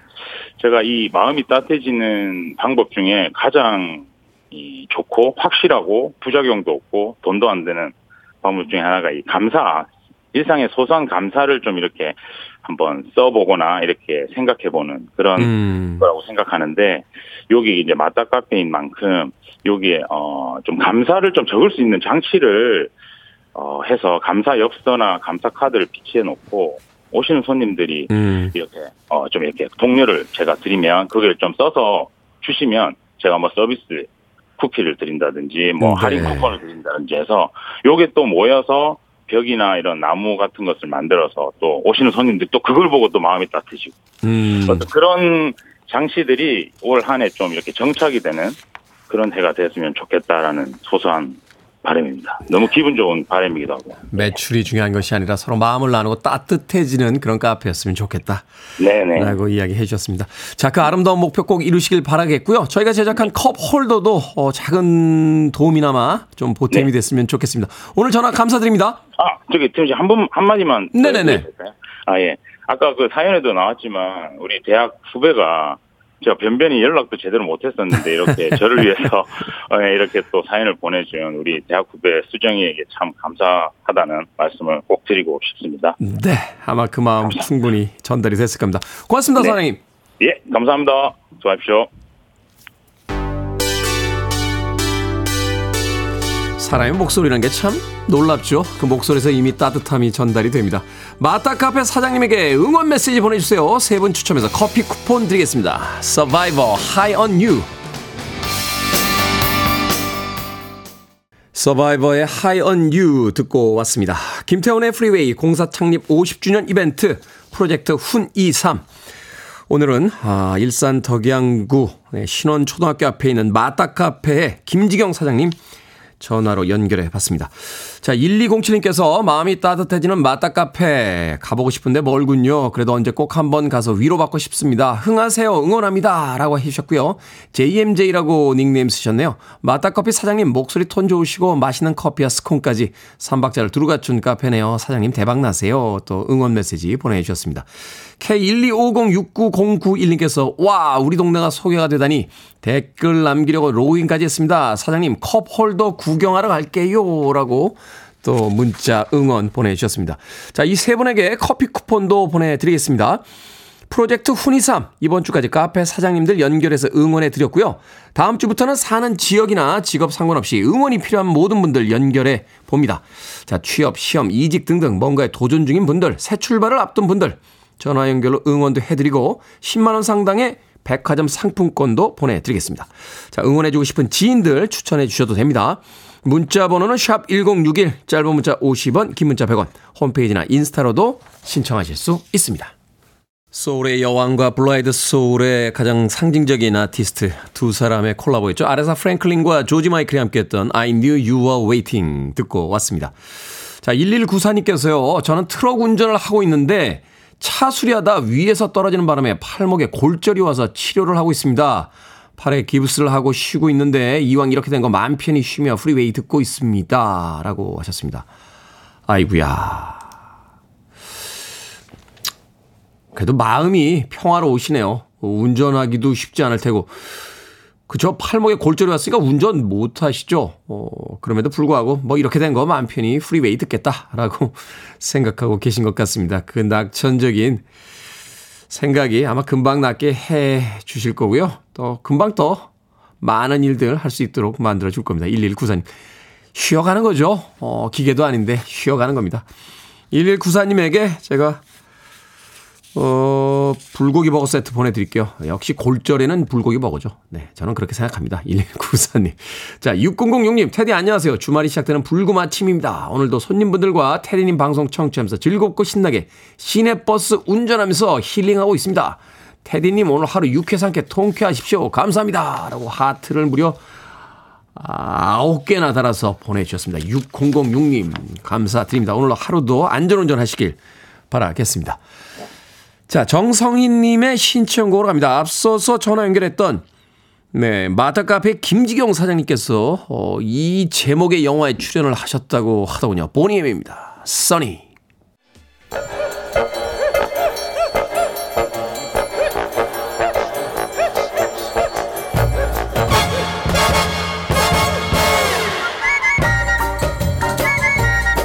제가 이 마음이 따뜻해지는 방법 중에 가장 이 좋고 확실하고 부작용도 없고 돈도 안 드는 방법 중에 하나가 이 감사 일상의 소소한 감사를 좀 이렇게 한번 써보거나 이렇게 생각해보는 그런 음. 거라고 생각하는데 여기 이제 마다 카페인 만큼 여기에 어 좀 감사를 좀 적을 수 있는 장치를 어 해서 감사 엽서나 감사 카드를 비치해 놓고 오시는 손님들이 음. 이렇게 어 좀 이렇게 동료를 제가 드리면 그걸 좀 써서 주시면 제가 뭐 서비스 쿠키를 드린다든지 뭐 네. 할인 쿠폰을 드린다든지 해서 요게 또 모여서 벽이나 이런 나무 같은 것을 만들어서 또 오시는 손님들이 또 그걸 보고 또 마음이 따뜻해지고 음. 그런 장치들이 올 한 해 좀 이렇게 정착이 되는 그런 해가 됐으면 좋겠다라는 소소한 바람입니다. 너무 기분 좋은 바람이기도 하고. 매출이 중요한 것이 아니라 서로 마음을 나누고 따뜻해지는 그런 카페였으면 좋겠다. 네네. 라고 이야기해 주셨습니다. 자, 그 아름다운 목표 꼭 이루시길 바라겠고요. 저희가 제작한 컵 홀더도 어, 작은 도움이나마 좀 보탬이 네. 됐으면 좋겠습니다. 오늘 전화 감사드립니다. 아, 저기 팀장 한번 한마디만 더 네네네. 해도 될까요? 아 예. 아까 그 사연에도 나왔지만 우리 대학 후배가 제가 변변히 연락도 제대로 못했었는데 이렇게 [laughs] 저를 위해서 어, 예, 이렇게 또 사연을 보내준 우리 대학 후배 수정이에게 참 감사하다는 말씀을 꼭 드리고 싶습니다. 네, 아마 그 마음 충분히 전달이 됐을 겁니다. 고맙습니다, 네. 사장님. 예, 감사합니다. 수고하십시오. 사람의 목소리라는 게참 놀랍죠. 그 목소리에서 이미 따뜻함이 전달이 됩니다. 마타 카페 사장님에게 응원 메시지 보내주세요. 세 분 추첨해서 커피 쿠폰 드리겠습니다. Survivor High on You. 서바이버의 High on You 듣고 왔습니다. 김태훈의 프리웨이 공사 창립 50주년 이벤트 프로젝트 훈23. 오늘은 아, 일산 덕양구 네, 신원초등학교 앞에 있는 마따 카페의 김지경 사장님 전화로 연결해 봤습니다. 자, 1207님께서 마음이 따뜻해지는 마따 카페 가보고 싶은데 멀군요. 그래도 언제 꼭 한번 가서 위로받고 싶습니다. 흥하세요. 응원합니다. 라고 해주셨고요. JMJ라고 닉네임 쓰셨네요. 마따 커피 사장님 목소리 톤 좋으시고 맛있는 커피와 스콘까지 3박자를 두루 갖춘 카페네요. 사장님 대박 나세요. 또 응원 메시지 보내주셨습니다. K125069091님께서 와 우리 동네가 소개가 되다니 댓글 남기려고 로그인까지 했습니다. 사장님 컵 홀더 구경하러 갈게요. 라고 또 문자 응원 보내주셨습니다. 자, 이 세 분에게 커피 쿠폰도 보내드리겠습니다. 프로젝트 훈이삼 이번 주까지 카페 사장님들 연결해서 응원해 드렸고요. 다음 주부터는 사는 지역이나 직업 상관없이 응원이 필요한 모든 분들 연결해 봅니다. 자, 취업, 시험, 이직 등등 뭔가에 도전 중인 분들, 새 출발을 앞둔 분들 전화 연결로 응원도 해드리고 10만 원 상당의 백화점 상품권도 보내드리겠습니다. 자, 응원해주고 싶은 지인들 추천해 주셔도 됩니다. 문자 번호는 샵 1061, 짧은 문자 50원, 긴 문자 100원, 홈페이지나 인스타로도 신청하실 수 있습니다. 소울의 여왕과 blue-eyed soul의 가장 상징적인 아티스트 두 사람의 콜라보였죠. 아레사 프랭클린과 조지 마이클이 함께했던 I Knew You Were Waiting 듣고 왔습니다. 자, 1194님께서요. 저는 트럭 운전을 하고 있는데 차 수리하다 위에서 떨어지는 바람에 팔목에 골절이 와서 치료를 하고 있습니다. 팔에 기부스를 하고 쉬고 있는데 이왕 이렇게 된 거 마음 편히 쉬며 프리웨이 듣고 있습니다. 라고 하셨습니다. 아이구야. 그래도 마음이 평화로우시네요. 운전하기도 쉽지 않을 테고. 그저 팔목에 골절이 왔으니까 운전 못 하시죠. 어, 그럼에도 불구하고 뭐 이렇게 된 거 마음 편히 프리웨이 듣겠다라고 [laughs] 생각하고 계신 것 같습니다. 그 낙천적인 생각이 아마 금방 낫게 해 주실 거고요. 또 금방 더 많은 일들 할 수 있도록 만들어 줄 겁니다. 1194님. 쉬어가는 거죠. 어, 기계도 아닌데 쉬어가는 겁니다. 1194님에게 제가 어, 불고기 버거 세트 보내드릴게요. 역시 골절에는 불고기 버거죠. 네, 저는 그렇게 생각합니다. [laughs] 1194님. 자, 6006님, 테디 안녕하세요. 주말이 시작되는 불금 아침입니다. 오늘도 손님분들과 테디님 방송 청취하면서 즐겁고 신나게 시내버스 운전하면서 힐링하고 있습니다. 테디님 오늘 하루 육회상쾌 통쾌하십시오. 감사합니다. 라고 하트를 무려 아홉 개나 달아서 보내주셨습니다. 6006님 감사드립니다. 오늘 하루도 안전운전 하시길 바라겠습니다. 자, 정성희님의 신청곡으로 갑니다. 앞서서 전화 연결했던 네, 마타카페 김지경 사장님께서 어, 이 제목의 영화에 출연을 하셨다고 하더군요. 보니엠입니다. 써니.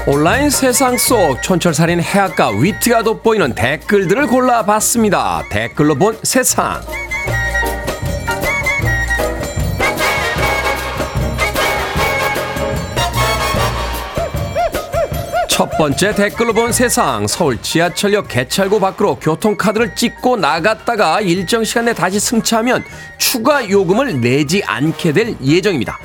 온라인 세상 속 촌철살인 해악과 위트가 돋보이는 댓글들을 골라봤습니다. 댓글로 본 세상. 첫 번째 댓글로 본 세상 서울 지하철역 개찰구 밖으로 교통카드를 찍고 나갔다가 일정 시간 내 다시 승차하면 추가 요금을 내지 않게 될 예정입니다.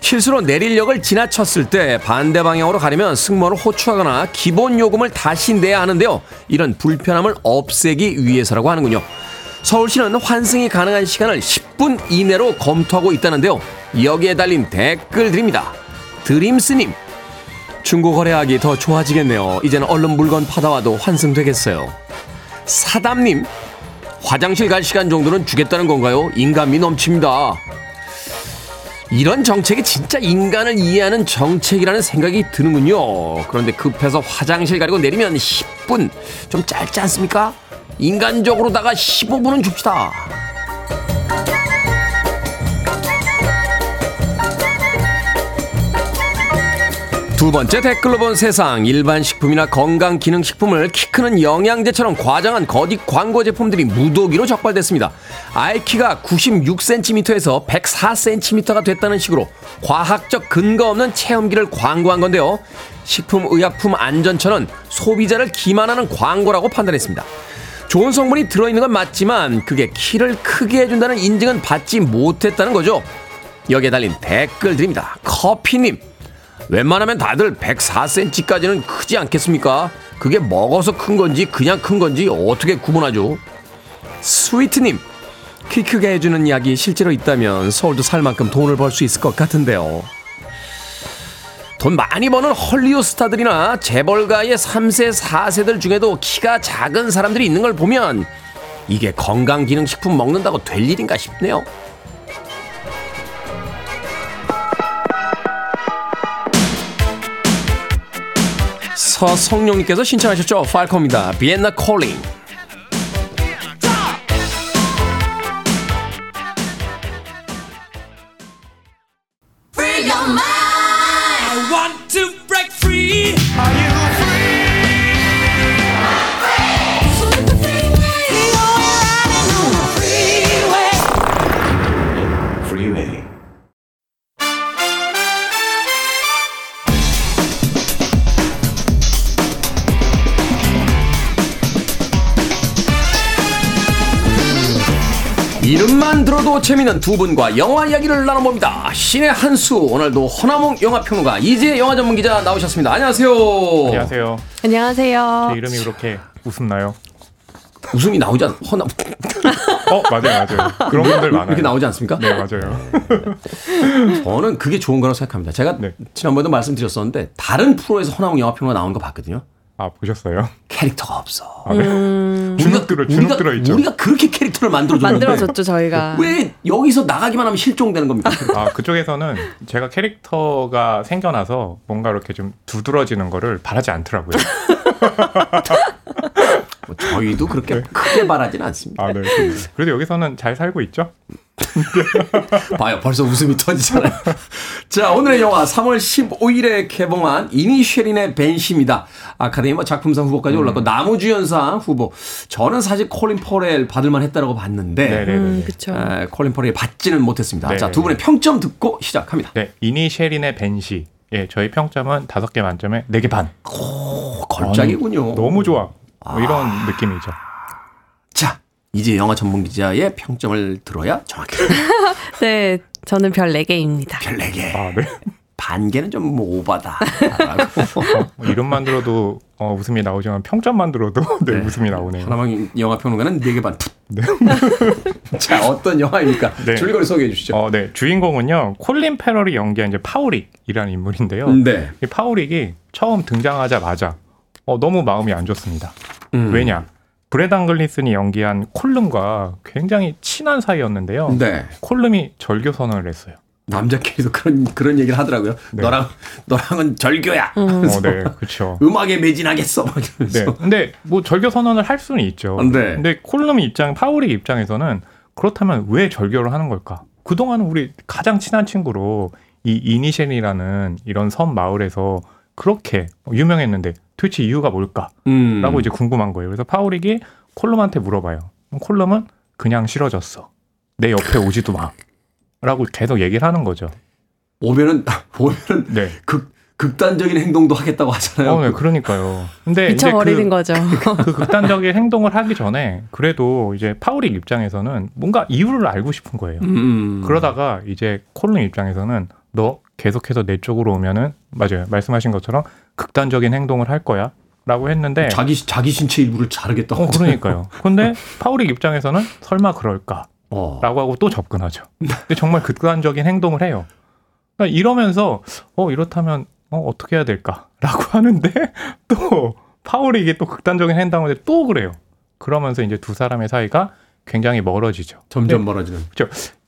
실수로 내릴역을 지나쳤을 때 반대 방향으로 가려면 승모를 호출하거나 기본 요금을 다시 내야 하는데요. 이런 불편함을 없애기 위해서라고 하는군요. 서울시는 환승이 가능한 시간을 10분 이내로 검토하고 있다는데요. 여기에 달린 댓글 드립니다. 드림스님, 중고 거래하기 더 좋아지겠네요. 이제는 얼른 물건 받아와도 환승되겠어요. 사담님, 화장실 갈 시간 정도는 주겠다는 건가요? 인간미 넘칩니다. 이런 정책이 진짜 인간을 이해하는 정책이라는 생각이 드는군요. 그런데 급해서 화장실 가려고 내리면 10분 좀 짧지 않습니까? 인간적으로다가 15분은 줍시다. 두 번째 댓글로 본 세상 일반 식품이나 건강 기능 식품을 키 크는 영양제처럼 과장한 거짓 광고 제품들이 무더기로 적발됐습니다. 알키가 96cm에서 104cm가 됐다는 식으로 과학적 근거 없는 체험기를 광고한 건데요. 식품의약품 안전처는 소비자를 기만하는 광고라고 판단했습니다. 좋은 성분이 들어있는 건 맞지만 그게 키를 크게 해준다는 인증은 받지 못했다는 거죠. 여기에 달린 댓글 드립니다. 커피님. 웬만하면 다들 104cm까지는 크지 않겠습니까? 그게 먹어서 큰 건지 그냥 큰 건지 어떻게 구분하죠? 스위트님, 키 크게 해주는 약이 실제로 있다면 서울도 살 만큼 돈을 벌 수 있을 것 같은데요. 돈 많이 버는 헐리우드 스타들이나 재벌가의 3세, 4세들 중에도 키가 작은 사람들이 있는 걸 보면 이게 건강기능식품 먹는다고 될 일인가 싶네요. 서성룡님께서 신청하셨죠. 팔컴입니다. 비엔나 콜링. 재미있는 두 분과 영화 이야기를 나눠봅니다. 신의 한수 오늘도 허나몽 영화평론가 이재 영화 전문 기자 나오셨습니다. 안녕하세요. 안녕하세요. 안녕하세요. 제 이름이 그렇게 웃음나요? 웃음이 나오지 않 허나 어 맞아요 맞아요. 그런 분들 많아요. 이렇게 나오지 않습니까? 네 맞아요. 저는 그게 좋은 거라고 생각합니다. 제가 네. 지난번에도 말씀드렸었는데 다른 프로에서 허나몽 영화평론가 나온 거 봤거든요. 아 보셨어요? [laughs] 캐릭터가 없어. 아, 네. 주눅 들어 주눅 들어 있죠. 우리가 그렇게 캐릭터를 만들어줬는데 만들어줬죠 저희가. [laughs] 왜 여기서 나가기만 하면 실종되는 겁니까? [laughs] 아 그쪽에서는 제가 캐릭터가 생겨나서 뭔가 이렇게 좀 두드러지는 거를 바라지 않더라고요. 뭐 저희도 그렇게 크게 바라지는 않습니다. 아 네. 그래도 여기서는 잘 살고 있죠? [laughs] 봐요, 벌써 웃음이 터지잖아요. [laughs] 자, 오늘의 영화 3월 15일에 개봉한 이니셜인의 벤시입니다. 아카데미 뭐 작품상 후보까지 음. 올랐고 나무주연상 후보. 저는 사실 콜린 포렐 받을만 했다라고 봤는데 네네네. 음, 그쵸. 에, 콜린 포렐 받지는 못했습니다. 네네. 자, 두 분의 평점 듣고 시작합니다. 네 이니셜인의 벤시. 예 저희 평점은 다섯 개 만점에 네개 반. 오, 걸작이군요. 너무 좋아. 뭐 이런 느낌이죠. 자, 이제 영화 전문 기자의 평점을 들어야 정확히 [laughs] 네, 저는 별 4개입니다. 별 4개. 아 네. 반개는 좀 뭐 오바다. 라고. 뭐 이름만 들어도 어, 웃음이 나오지만 평점만 들어도 [laughs] 네, 웃음이 나오네요. 허남웅 영화 평론가는 4개 반. 툭. [laughs] 자, 어떤 영화입니까? 네. 줄거리 소개해 주시죠. 어, 네. 주인공은요. 콜린 페럴이 연기한 이제 파우릭이라는 인물인데요. 네. 이 파우릭이 처음 등장하자마자 어, 너무 마음이 안 좋습니다. 음. 왜냐? 브렌단 글리슨이 연기한 콜름과 굉장히 친한 사이였는데요. 네. 콜름이 절교 선언을 했어요. 남자끼리도 그런 그런 얘기를 하더라고요. 네. 너랑 너랑은 절교야. 어, 네, 그렇죠. 음악에 매진하겠어. 막 네, 이러면서. 근데 뭐 절교 선언을 할 수는 있죠. 네. 근데 콜름 입장, 파우릭 입장에서는 그렇다면 왜 절교를 하는 걸까? 그동안은 우리 가장 친한 친구로 이 이니셜이라는 이런 섬 마을에서 그렇게 유명했는데 도대체 이유가 뭘까? 음. 라고 이제 궁금한 거예요. 그래서 파우릭이 콜럼한테 물어봐요. 콜럼은 그냥 싫어졌어. 내 옆에 오지도 마. 라고 계속 얘기를 하는 거죠. 오면은 오면은 [laughs] 네. 극 극단적인 행동도 하겠다고 하잖아요. 어, 네, 그러니까요. 근데 미쳐버리는 그, 거죠. [laughs] 그 극단적인 행동을 하기 전에 그래도 이제 파우릭 입장에서는 뭔가 이유를 알고 싶은 거예요. 음. 그러다가 이제 콜론 입장에서는 너 계속해서 내 쪽으로 오면은 맞아요. 말씀하신 것처럼 극단적인 행동을 할 거야. 라고 했는데 자기 자기 신체 일부를 자르겠다고. 어 그러니까요. 근데 파우릭 입장에서는 설마 그럴까? 어. 라고 하고 또 접근하죠. 근데 정말 극단적인 행동을 해요. 그러니까 이러면서 어 이렇다면 어 어떻게 해야 될까라고 하는데 [laughs] 또 파울이 또 극단적인 행동을 해또 그래요. 그러면서 이제 두 사람의 사이가 굉장히 멀어지죠. 점점 네. 멀어지는.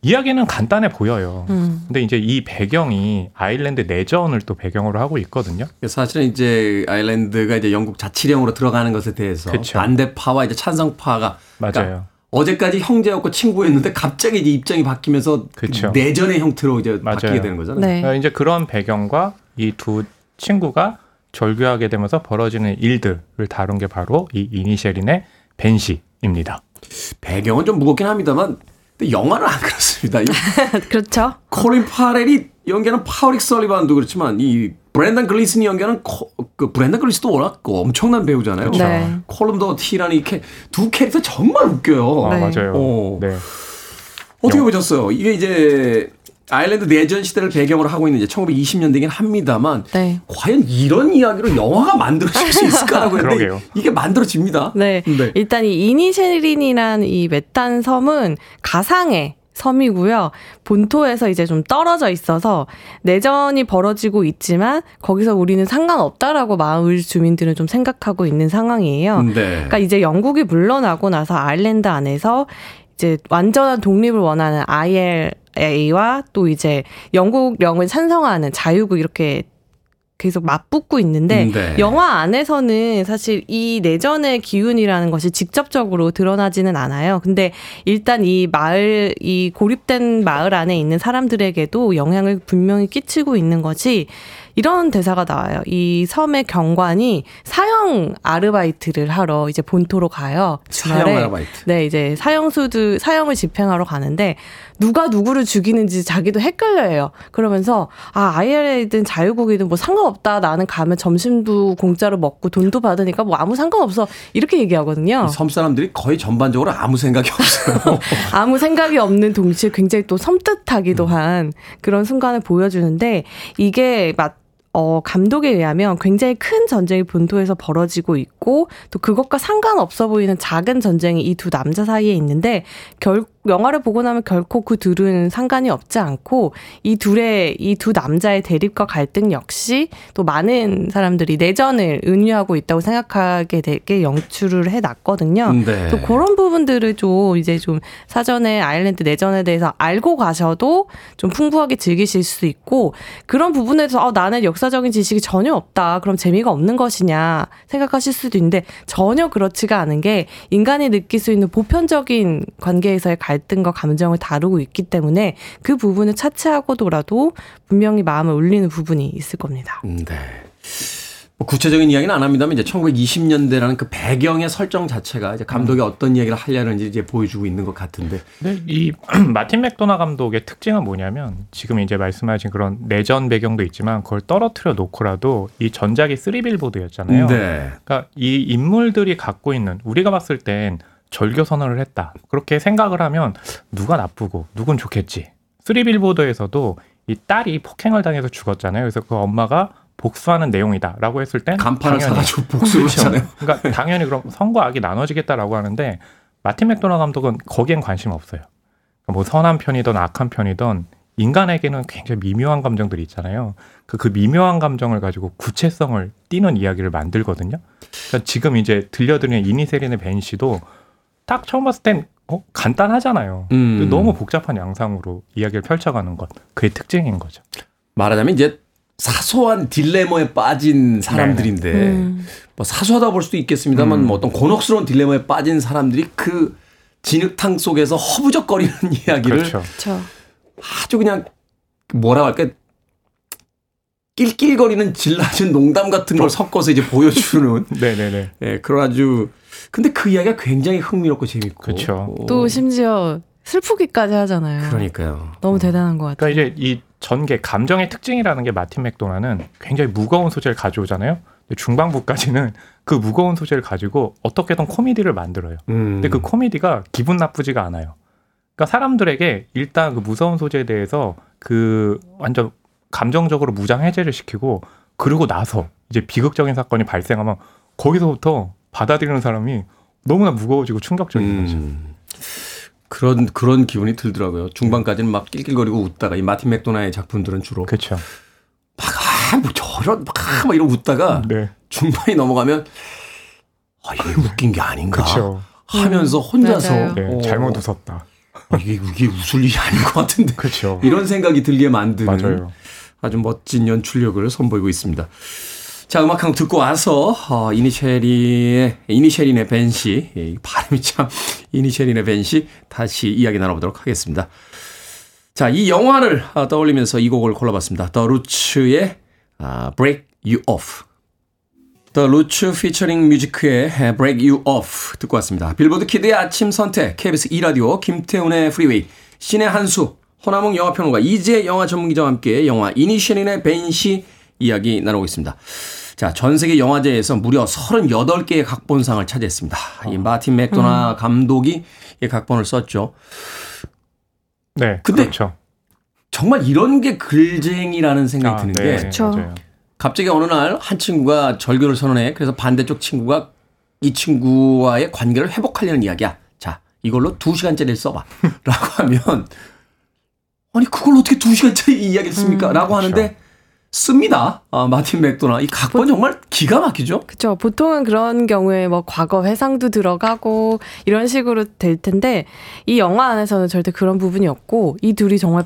이야기는 간단해 보여요. 음. 근데 이제 이 배경이 아일랜드 내전을 또 배경으로 하고 있거든요. 사실은 이제 아일랜드가 이제 영국 자치령으로 들어가는 것에 대해서 그쵸. 반대파와 이제 찬성파가 맞아요. 그러니까 어제까지 형제였고 친구였는데 갑자기 이제 입장이 바뀌면서 그 그쵸. 내전의 형태로 이제 맞아요. 바뀌게 되는 거잖아요. 네. 그러니까 이제 그런 배경과 이 두 친구가 절교하게 되면서 벌어지는 일들을 다룬 게 바로 이 이니셰린의 밴시입니다. 배경은 좀 무겁긴 합니다만 근데 영화는 안 그렇습니다. 이 [laughs] 그렇죠. 콜린 파렐이 연기하는 파우릭 설리반도 그렇지만 이 브랜던 글리슨이 연기하는 코, 그 브랜던 글리슨도 워낙 그 엄청난 배우잖아요. 그렇죠. 네. 콜럼더 티라는 이렇게 두 캐릭터 정말 웃겨요. 아, 네. 맞아요. 어. 네. 어떻게 영- 보셨어요? 이게 이제 아일랜드 내전 시대를 배경으로 하고 있는 이제 1920년대긴 합니다만 네. 과연 이런 이야기로 영화가 만들어질 수 [laughs] 있을까라고 했는데 그러게요. 이게 만들어집니다. 네. 네. 일단 이 이니셰린이란 이 메탄 섬은 가상의 섬이고요. 본토에서 이제 좀 떨어져 있어서 내전이 벌어지고 있지만 거기서 우리는 상관없다라고 마을 주민들은 좀 생각하고 있는 상황이에요. 네. 그러니까 이제 영국이 물러나고 나서 아일랜드 안에서 이제 완전한 독립을 원하는 ILA와 또 이제 영국령을 찬성하는 자유국 이렇게 계속 맞붙고 있는데 음, 네. 영화 안에서는 사실 이 내전의 기운이라는 것이 직접적으로 드러나지는 않아요. 근데 일단 이 마을, 이 고립된 마을 안에 있는 사람들에게도 영향을 분명히 끼치고 있는 것이 이런 대사가 나와요. 이 섬의 경관이 사형 아르바이트를 하러 이제 본토로 가요. 사형. 아르바이트. 네, 이제 사형수들 사형을 집행하러 가는데 누가 누구를 죽이는지 자기도 헷갈려요. 그러면서 아 IRA든 자유국이든 뭐 상관없다. 나는 가면 점심도 공짜로 먹고 돈도 받으니까 뭐 아무 상관없어. 이렇게 얘기하거든요. 섬 사람들이 거의 전반적으로 아무 생각이 없어요. [laughs] 아무 생각이 없는 동시에 굉장히 또 섬뜩하기도 한 그런 순간을 보여주는데 이게 맞 어, 감독에 의하면 굉장히 큰 전쟁이 본토에서 벌어지고 있고 또 그것과 상관없어 보이는 작은 전쟁이 이 두 남자 사이에 있는데 결 영화를 보고 나면 결코 그 둘은 상관이 없지 않고 이 둘의 이 두 남자의 대립과 갈등 역시 또 많은 사람들이 내전을 은유하고 있다고 생각하게 되게 연출을 해 놨거든요. 네. 또 그런 부분들을 좀 이제 좀 사전에 아일랜드 내전에 대해서 알고 가셔도 좀 풍부하게 즐기실 수 있고 그런 부분에서 어, 나는 역사적인 지식이 전혀 없다. 그럼 재미가 없는 것이냐 생각하실 수도 있는데 전혀 그렇지가 않은 게 인간이 느낄 수 있는 보편적인 관계에서의 갈등과 감정을 다루고 있기 때문에 그 부분을 차치하고더라도 분명히 마음을 울리는 부분이 있을 겁니다. 음, 네. 뭐 구체적인 이야기는 안 합니다만 이제 1920년대라는 그 배경의 설정 자체가 이제 감독이 어떤 이야기를 하려는지 이제 보여주고 있는 것 같은데. 근데 이 [clears throat] 마틴 맥도나 감독의 특징은 뭐냐면 지금 이제 말씀하신 그런 내전 배경도 있지만 그걸 떨어뜨려 놓고라도 이 전작이 쓰리 빌보드였잖아요. 네. 그러니까 이 인물들이 갖고 있는 우리가 봤을 땐 절교 선언을 했다. 그렇게 생각을 하면 누가 나쁘고 누군 좋겠지. 쓰리 빌보드에서도 이 딸이 폭행을 당해서 죽었잖아요. 그래서 그 엄마가 복수하는 내용이다라고 했을 땐 간판을 사가지고 [laughs] 복수를 그렇죠. 하잖아요. 그러니까 당연히 그럼 선과 악이 나눠지겠다라고 하는데 마틴 맥도나 감독은 거기엔 관심 없어요. 그러니까 뭐 선한 편이든 악한 편이든 인간에게는 굉장히 미묘한 감정들이 있잖아요. 그, 그 미묘한 감정을 가지고 구체성을 띠는 이야기를 만들거든요. 그러니까 지금 이제 들려드리는 이니세린의 벤 씨도 딱 처음 봤을 땐 어, 간단하잖아요. 음. 너무 복잡한 양상으로 이야기를 펼쳐가는 것. 그게 특징인 거죠. 말하자면 이제 사소한 딜레마에 빠진 사람들인데 음. 뭐 사소하다 볼 수도 있겠습니다만 음. 뭐 어떤 곤혹스러운 딜레마에 빠진 사람들이 그 진흙탕 속에서 허부적거리는 [laughs] 이야기를 그렇죠. 그렇죠. 아주 그냥 뭐라 할까 낄낄거리는 질낮은 농담 같은 걸 섞어서 이제 보여주는 네네네. [laughs] 예, 그런 아주 근데 그 이야기가 굉장히 흥미롭고 재밌고 그렇죠. 어, 또 심지어 슬프기까지 하잖아요. 그러니까요. 너무 대단한 것 같아요. 그러니까 이제 이 전개 감정의 특징이라는 게 마틴 맥도나는 굉장히 무거운 소재를 가져오잖아요. 중반부까지는 그 무거운 소재를 가지고 어떻게든 코미디를 만들어요. 음. 근데 그 코미디가 기분 나쁘지가 않아요. 그러니까 사람들에게 일단 그 무서운 소재에 대해서 그 완전 감정적으로 무장 해제를 시키고 그러고 나서 이제 비극적인 사건이 발생하면 거기서부터 받아들이는 사람이 너무나 무거워지고 충격적인 거죠. 음. 그런 그런 기분이 들더라고요. 중반까지는 막 낄낄거리고 웃다가 이 마틴 맥도나의 작품들은 주로 그렇죠. 막아뭐 저런 막막 이러고 웃다가 네. 중반이 넘어가면 아 이게 웃긴 게 아닌가 그렇죠. 하면서 혼자서 맞아요. 네, 어, 잘못 웃었다. 아, 이게 이게 웃을 일이 아닌 것 같은데 그렇죠. 이런 생각이 들게 만드는 맞아요. 아주 멋진 연출력을 선보이고 있습니다. 자, 음악 한 곡 듣고 와서, 어, 이니셜이의, 이니셜인의 벤시, 예, 이 발음이 참, 이니셜인의 벤시, 다시 이야기 나눠보도록 하겠습니다. 자, 이 영화를 아, 떠올리면서 이 곡을 골라봤습니다. 더 루츠의 아, Break You Off. 더 루츠 피처링 뮤지크의 Break You Off 듣고 왔습니다. 빌보드 키드의 아침 선택, KBS 2라디오, 김태훈의 프리웨이, 씨네한수, 허남웅 영화평론가 이지혜 영화 전문기자와 함께 영화 이니셰린의 밴시 이야기 나누고 있습니다. 자, 전 세계 영화제에서 무려 38개의 각본상을 차지했습니다. 이 마틴 맥도나 감독이 이 각본을 썼죠. 네. 근데 그렇죠. 정말 이런 게 글쟁이라는 생각이 드는 게 그쵸. 맞아요. 갑자기 어느 날 한 친구가 절교를 선언해. 그래서 반대쪽 친구가 이 친구와의 관계를 회복하려는 이야기야. 자, 이걸로 두 시간짜리를 써봐. [laughs] 라고 하면, 아니, 그걸 어떻게 두 시간짜리 이야기를 씁니까? 라고 하는데, 씁니다. 아, 마틴 맥도나. 이 각본 정말 기가 막히죠? 그렇죠. 보통은 그런 경우에 뭐 과거 회상도 들어가고 이런 식으로 될 텐데 이 영화 안에서는 절대 그런 부분이 없고 이 둘이 정말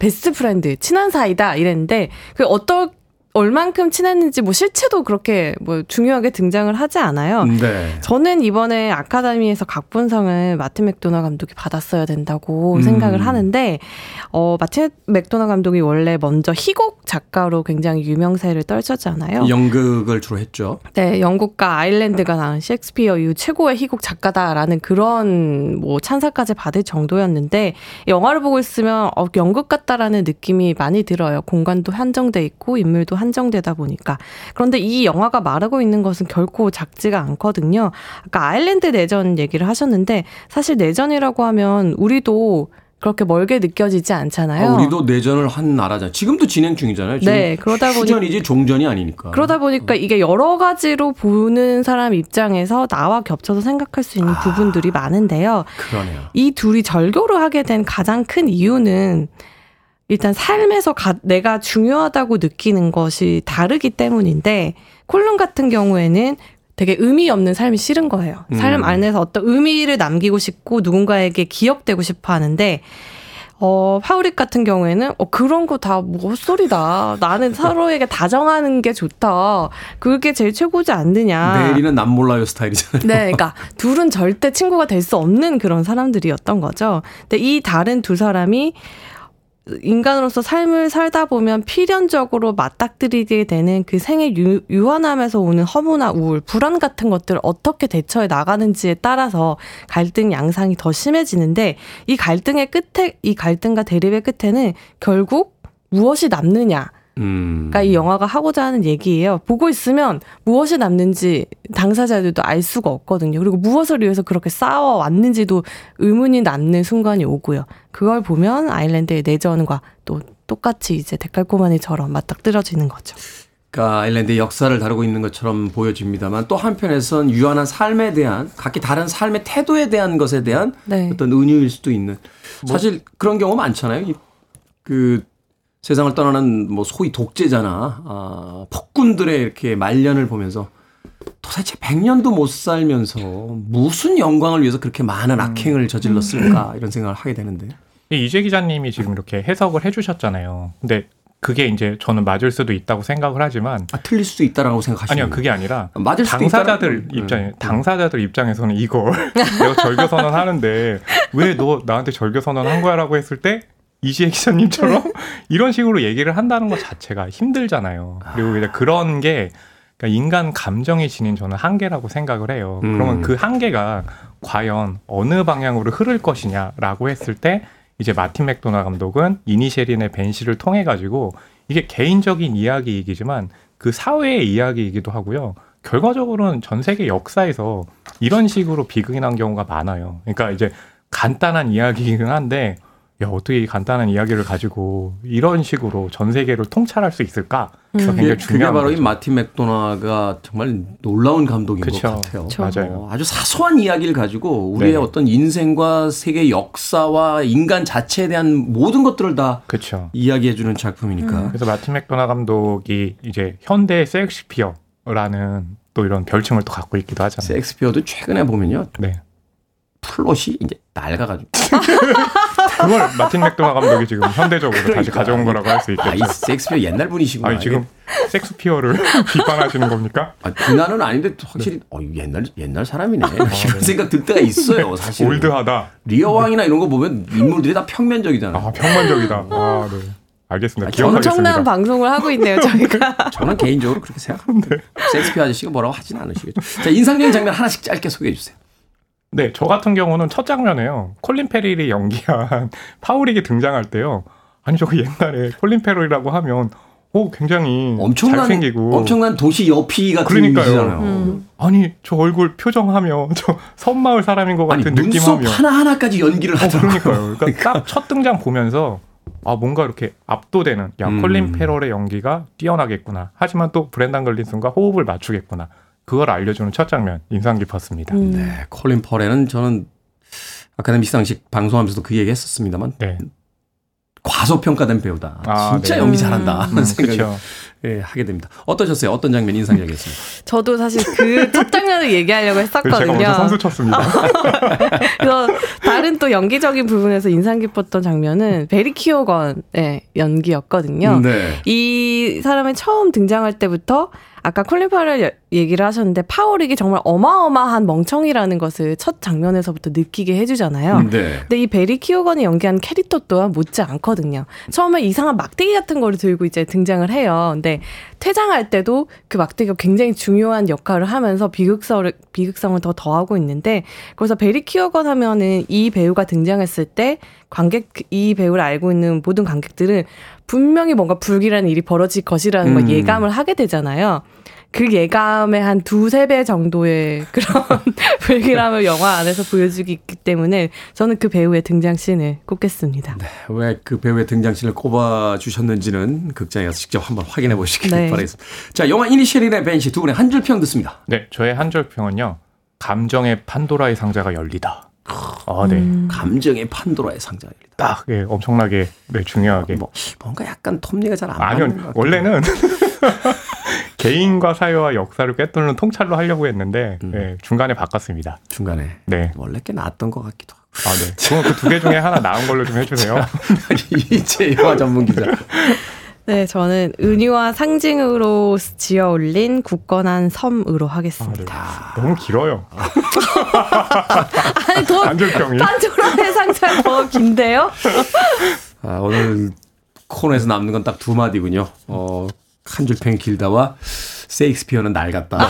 best friend, 친한 사이다 이랬는데 그 어떤 얼만큼 친했는지 뭐 실체도 그렇게 뭐 중요하게 등장을 하지 않아요. 네. 저는 이번에 아카데미에서 각본상을 마틴 맥도나 감독이 받았어야 된다고 음. 생각을 하는데 어 마틴 맥도나 감독이 원래 먼저 희곡 작가로 굉장히 유명세를 떨쳤잖아요. 연극을 주로 했죠. 네, 영국과 아일랜드가 낳은 셰익스피어 이후 최고의 희곡 작가다라는 그런 뭐 찬사까지 받을 정도였는데 영화를 보고 있으면 어, 연극 같다라는 느낌이 많이 들어요. 공간도 한정돼 있고 인물도 한정되다 보니까 그런데 이 영화가 말하고 있는 것은 결코 작지가 않거든요. 아까 아일랜드 내전 얘기를 하셨는데 사실 내전이라고 하면 우리도 그렇게 멀게 느껴지지 않잖아요. 아, 우리도 내전을 한 나라잖아요. 지금도 진행 중이잖아요. 지금 네, 그러다 보니- 휴전이지 종전이 아니니까. 그러다 보니까 이게 여러 가지로 보는 사람 입장에서 나와 겹쳐서 생각할 수 있는 부분들이 많은데요. 그러네요. 이 둘이 절교를 하게 된 가장 큰 이유는 일단 삶에서 가- 내가 중요하다고 느끼는 것이 다르기 때문인데 콜룸 같은 경우에는 되게 의미 없는 삶이 싫은 거예요. 삶 음. 안에서 어떤 의미를 남기고 싶고 누군가에게 기억되고 싶어 하는데 어, 파우릭 같은 경우에는 어, 그런 거 다 뭐 헛소리다. 나는 서로에게 다정하는 게 좋다. 그게 제일 최고지 않느냐. 내일이는 남 몰라요 스타일이잖아요. 네, 그러니까 둘은 절대 친구가 될 수 없는 그런 사람들이었던 거죠. 근데 이 다른 두 사람이 인간으로서 삶을 살다 보면 필연적으로 맞닥뜨리게 되는 그 생의 유, 유한함에서 오는 허무나 우울, 불안 같은 것들을 어떻게 대처해 나가는지에 따라서 갈등 양상이 더 심해지는데 이 갈등의 끝에 이 갈등과 대립의 끝에는 결국 무엇이 남느냐 음. 그러니까 이 영화가 하고자 하는 얘기예요. 보고 있으면 무엇이 남는지 당사자들도 알 수가 없거든요. 그리고 무엇을 위해서 그렇게 싸워 왔는지도 의문이 남는 순간이 오고요. 그걸 보면 아일랜드의 내전과 또 똑같이 이제 데칼코마니처럼 맞닥뜨려지는 거죠. 그러니까 아일랜드의 역사를 다루고 있는 것처럼 보여집니다만 또 한편에선 유한한 삶에 대한 각기 다른 삶의 태도에 대한 것에 대한 네. 어떤 은유일 수도 있는 사실 그런 경우 많잖아요. 이- 그 세상을 떠나는 뭐 소위 독재자나 아, 폭군들의 이렇게 말년을 보면서 도대체 100년도 못 살면서 무슨 영광을 위해서 그렇게 많은 악행을 저질렀을까 이런 생각을 하게 되는데. 이 이재 기자님이 지금 이렇게 해석을 해주셨잖아요. 근데 그게 이제 저는 맞을 수도 있다고 생각을 하지만 아, 틀릴 수도 있다라고 생각하시는 아니요 그게 아니라 맞을 수도 당사자들 있다는- 입장에 음. 당사자들 입장에서는 이걸 [laughs] 내가 절교 선언하는데 왜 너 나한테 절교 선언한 거야라고 했을 때 이지혜 기자님처럼 [laughs] 이런 식으로 얘기를 한다는 것 자체가 힘들잖아요. 그리고 이제 그런 게 그러니까 인간 감정이 지닌 저는 한계라고 생각을 해요. 음. 그러면 그 한계가 과연 어느 방향으로 흐를 것이냐라고 했을 때 이제 마틴 맥도나 감독은 이니셜인의 벤시를 통해 가지고 이게 개인적인 이야기이기지만 그 사회의 이야기이기도 하고요. 결과적으로는 전 세계 역사에서 이런 식으로 비극이 난 경우가 많아요. 그러니까 이제 간단한 이야기이긴 한데 야 어떻게 이 간단한 이야기를 가지고 이런 식으로 전 세계를 통찰할 수 있을까? 그게, 굉장히 그게 중요한 바로 이 거죠. 마틴 맥도나가 정말 놀라운 감독인 그쵸. 것 같아요. 그쵸. 맞아요. 어, 아주 사소한 이야기를 가지고 우리의 네. 어떤 인생과 세계 역사와 인간 자체에 대한 모든 것들을 다 그렇죠. 이야기해주는 작품이니까. 그래서 마틴 맥도나 감독이 이제 현대 섹시피어라는 또 이런 별칭을 또 갖고 있기도 하잖아요. 섹스피어도 최근에 보면요. 네. 플롯이 이제 낡아가지고. [laughs] 그걸 마틴 맥도나 감독이 지금 현대적으로 다시 그러니까. 가져온 거라고 할수 아, 이 있겠죠. 섹스피어 옛날 분이시구나. 아니 지금 섹스피어를 [laughs] 비판하시는 겁니까? 아, 비난은 아닌데 확실히 어, 옛날 옛날 사람이네. 이런 생각 들 때가 있어요. 사실. old하다. 리어 왕이나 이런 거 보면 인물들이 다 평면적이잖아. 아 평면적이다. [laughs] 아 네. 알겠습니다. 기억하겠습니다. 엄청난 방송을 하고 있네요, 저희가. [laughs] 저는 개인적으로 그렇게 생각합니다. 섹스피어 아저씨가 뭐라고 하진 않으시겠죠. 자, 인상적인 장면 하나씩 짧게 소개해 주세요. 네, 저 같은 경우는 첫 장면에요. 콜린 페럴이 연기한 [laughs] 파우릭이 등장할 때요. 아니 저거 옛날에 콜린 페럴이라고 하면 오 굉장히 엄청난 잘생기고 엄청난 도시 여피 같은 그러니까요. 이미지잖아요. 음. 아니 저 얼굴 표정하며 [laughs] 저 섬마을 사람인 것 같은 눈썹 느낌하며 하나 하나까지 연기를 어, 하더라고요. 그러니까요. 그러니까 딱 첫 등장 보면서 아 뭔가 이렇게 압도되는 야 음. 콜린 페럴의 연기가 뛰어나겠구나. 하지만 또 브렌단 글리슨과 호흡을 맞추겠구나. 그걸 알려주는 첫 장면 인상 깊었습니다. 음. 네, 콜린 퍼렐은 저는 아카데미 시상식 방송하면서도 그 얘기 했었습니다만 네, 과소평가된 배우다. 아, 진짜 네. 연기 잘한다 하는 음, 생각이 그렇죠. 예, 하게 됩니다. 어떠셨어요? 어떤 장면 인상적이었습니까? 저도 사실 그 첫 장면을 얘기하려고 그래서 제가 했었거든요. 먼저 선수 쳤습니다. [laughs] 그래서 다른 또 연기적인 부분에서 인상 깊었던 장면은 베리 키오건의 연기였거든요. 네. 이 사람이 처음 등장할 때부터 아까 콜린 파렐 얘기를 하셨는데 파우릭이 정말 어마어마한 멍청이라는 것을 첫 장면에서부터 느끼게 해주잖아요. 네. 근데 이 베리 키오건이 연기한 캐릭터 또한 못지 않거든요. 처음에 이상한 막대기 같은 거를 들고 이제 등장을 해요. 근데 퇴장할 때도 그 막대기가 굉장히 중요한 역할을 하면서 비극성을, 비극성을 더 더하고 있는데 그래서 베리 키오건 하면은 이 배우가 등장했을 때 관객, 이 배우를 알고 있는 모든 관객들은 분명히 뭔가 불길한 일이 벌어질 것이라는 걸 음. 예감을 하게 되잖아요. 그 예감의 한 두세 배 정도의 [laughs] 그런 불길함을 영화 안에서 보여주기 있기 때문에 저는 그 배우의 등장씬을 꼽겠습니다. 왜그 배우의 등장신을 꼽아 주셨는지는 극장에 가서 직접 한번 확인해 보시길 네. 바라겠습니다. 자, 영화 이니셜인의 벤시 두 분의 한 줄 평 듣습니다. 네, 저의 한 줄 평은요. 감정의 판도라의 상자가 열리다. 아, 네. 음. 감정의 판도라의 상자입니다. 딱 예, 엄청나게 네, 중요하게. 뭐 뭔가 약간 톱니가 잘안 아니요, 맞는 것 같아요. 원래는 [laughs] 개인과 사회와 역사를 꿰뚫는 통찰로 하려고 했는데 음. 예, 중간에 바꿨습니다. 중간에 네. 원래 꽤 나았던 것 같기도 하고. 아, 네. 그럼 그 두 개 중에 하나 나은 걸로 좀 해주세요. [laughs] 이제 영화 전문 기자. 네, 저는 은유와 상징으로 지어 올린 굳건한 섬으로 아, 네. 하겠습니다. 너무 길어요. 아니, 더 안절평이. 판도라의 상자가 더 긴데요? 아, 오늘 코너에서 남는 건 딱 두 마디군요. 어, 한 줄 평이 길다와 세익스피어는 낡았다. [laughs]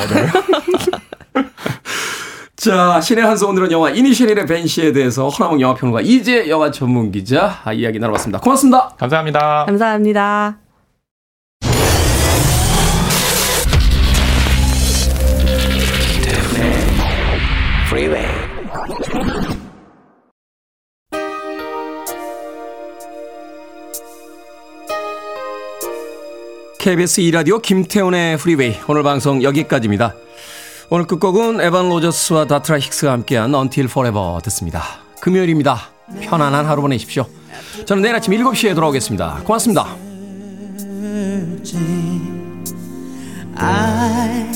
자, 신의 한수 오늘은 영화 이니셜일의 벤시에 대해서 허나몽 영화평론가 이제 영화 전문 기자 아, 이야기 나눠봤습니다. 고맙습니다. 감사합니다. 감사합니다. Freeway. KBS 2라디오 김태훈의 프리웨이 오늘 방송 여기까지입니다. 오늘 끝곡은 에반 로저스와 다트라 힉스가 함께한 Until Forever 듣습니다. 금요일입니다. 편안한 하루 보내십시오. 저는 내일 아침 7시에 돌아오겠습니다. 고맙습니다. I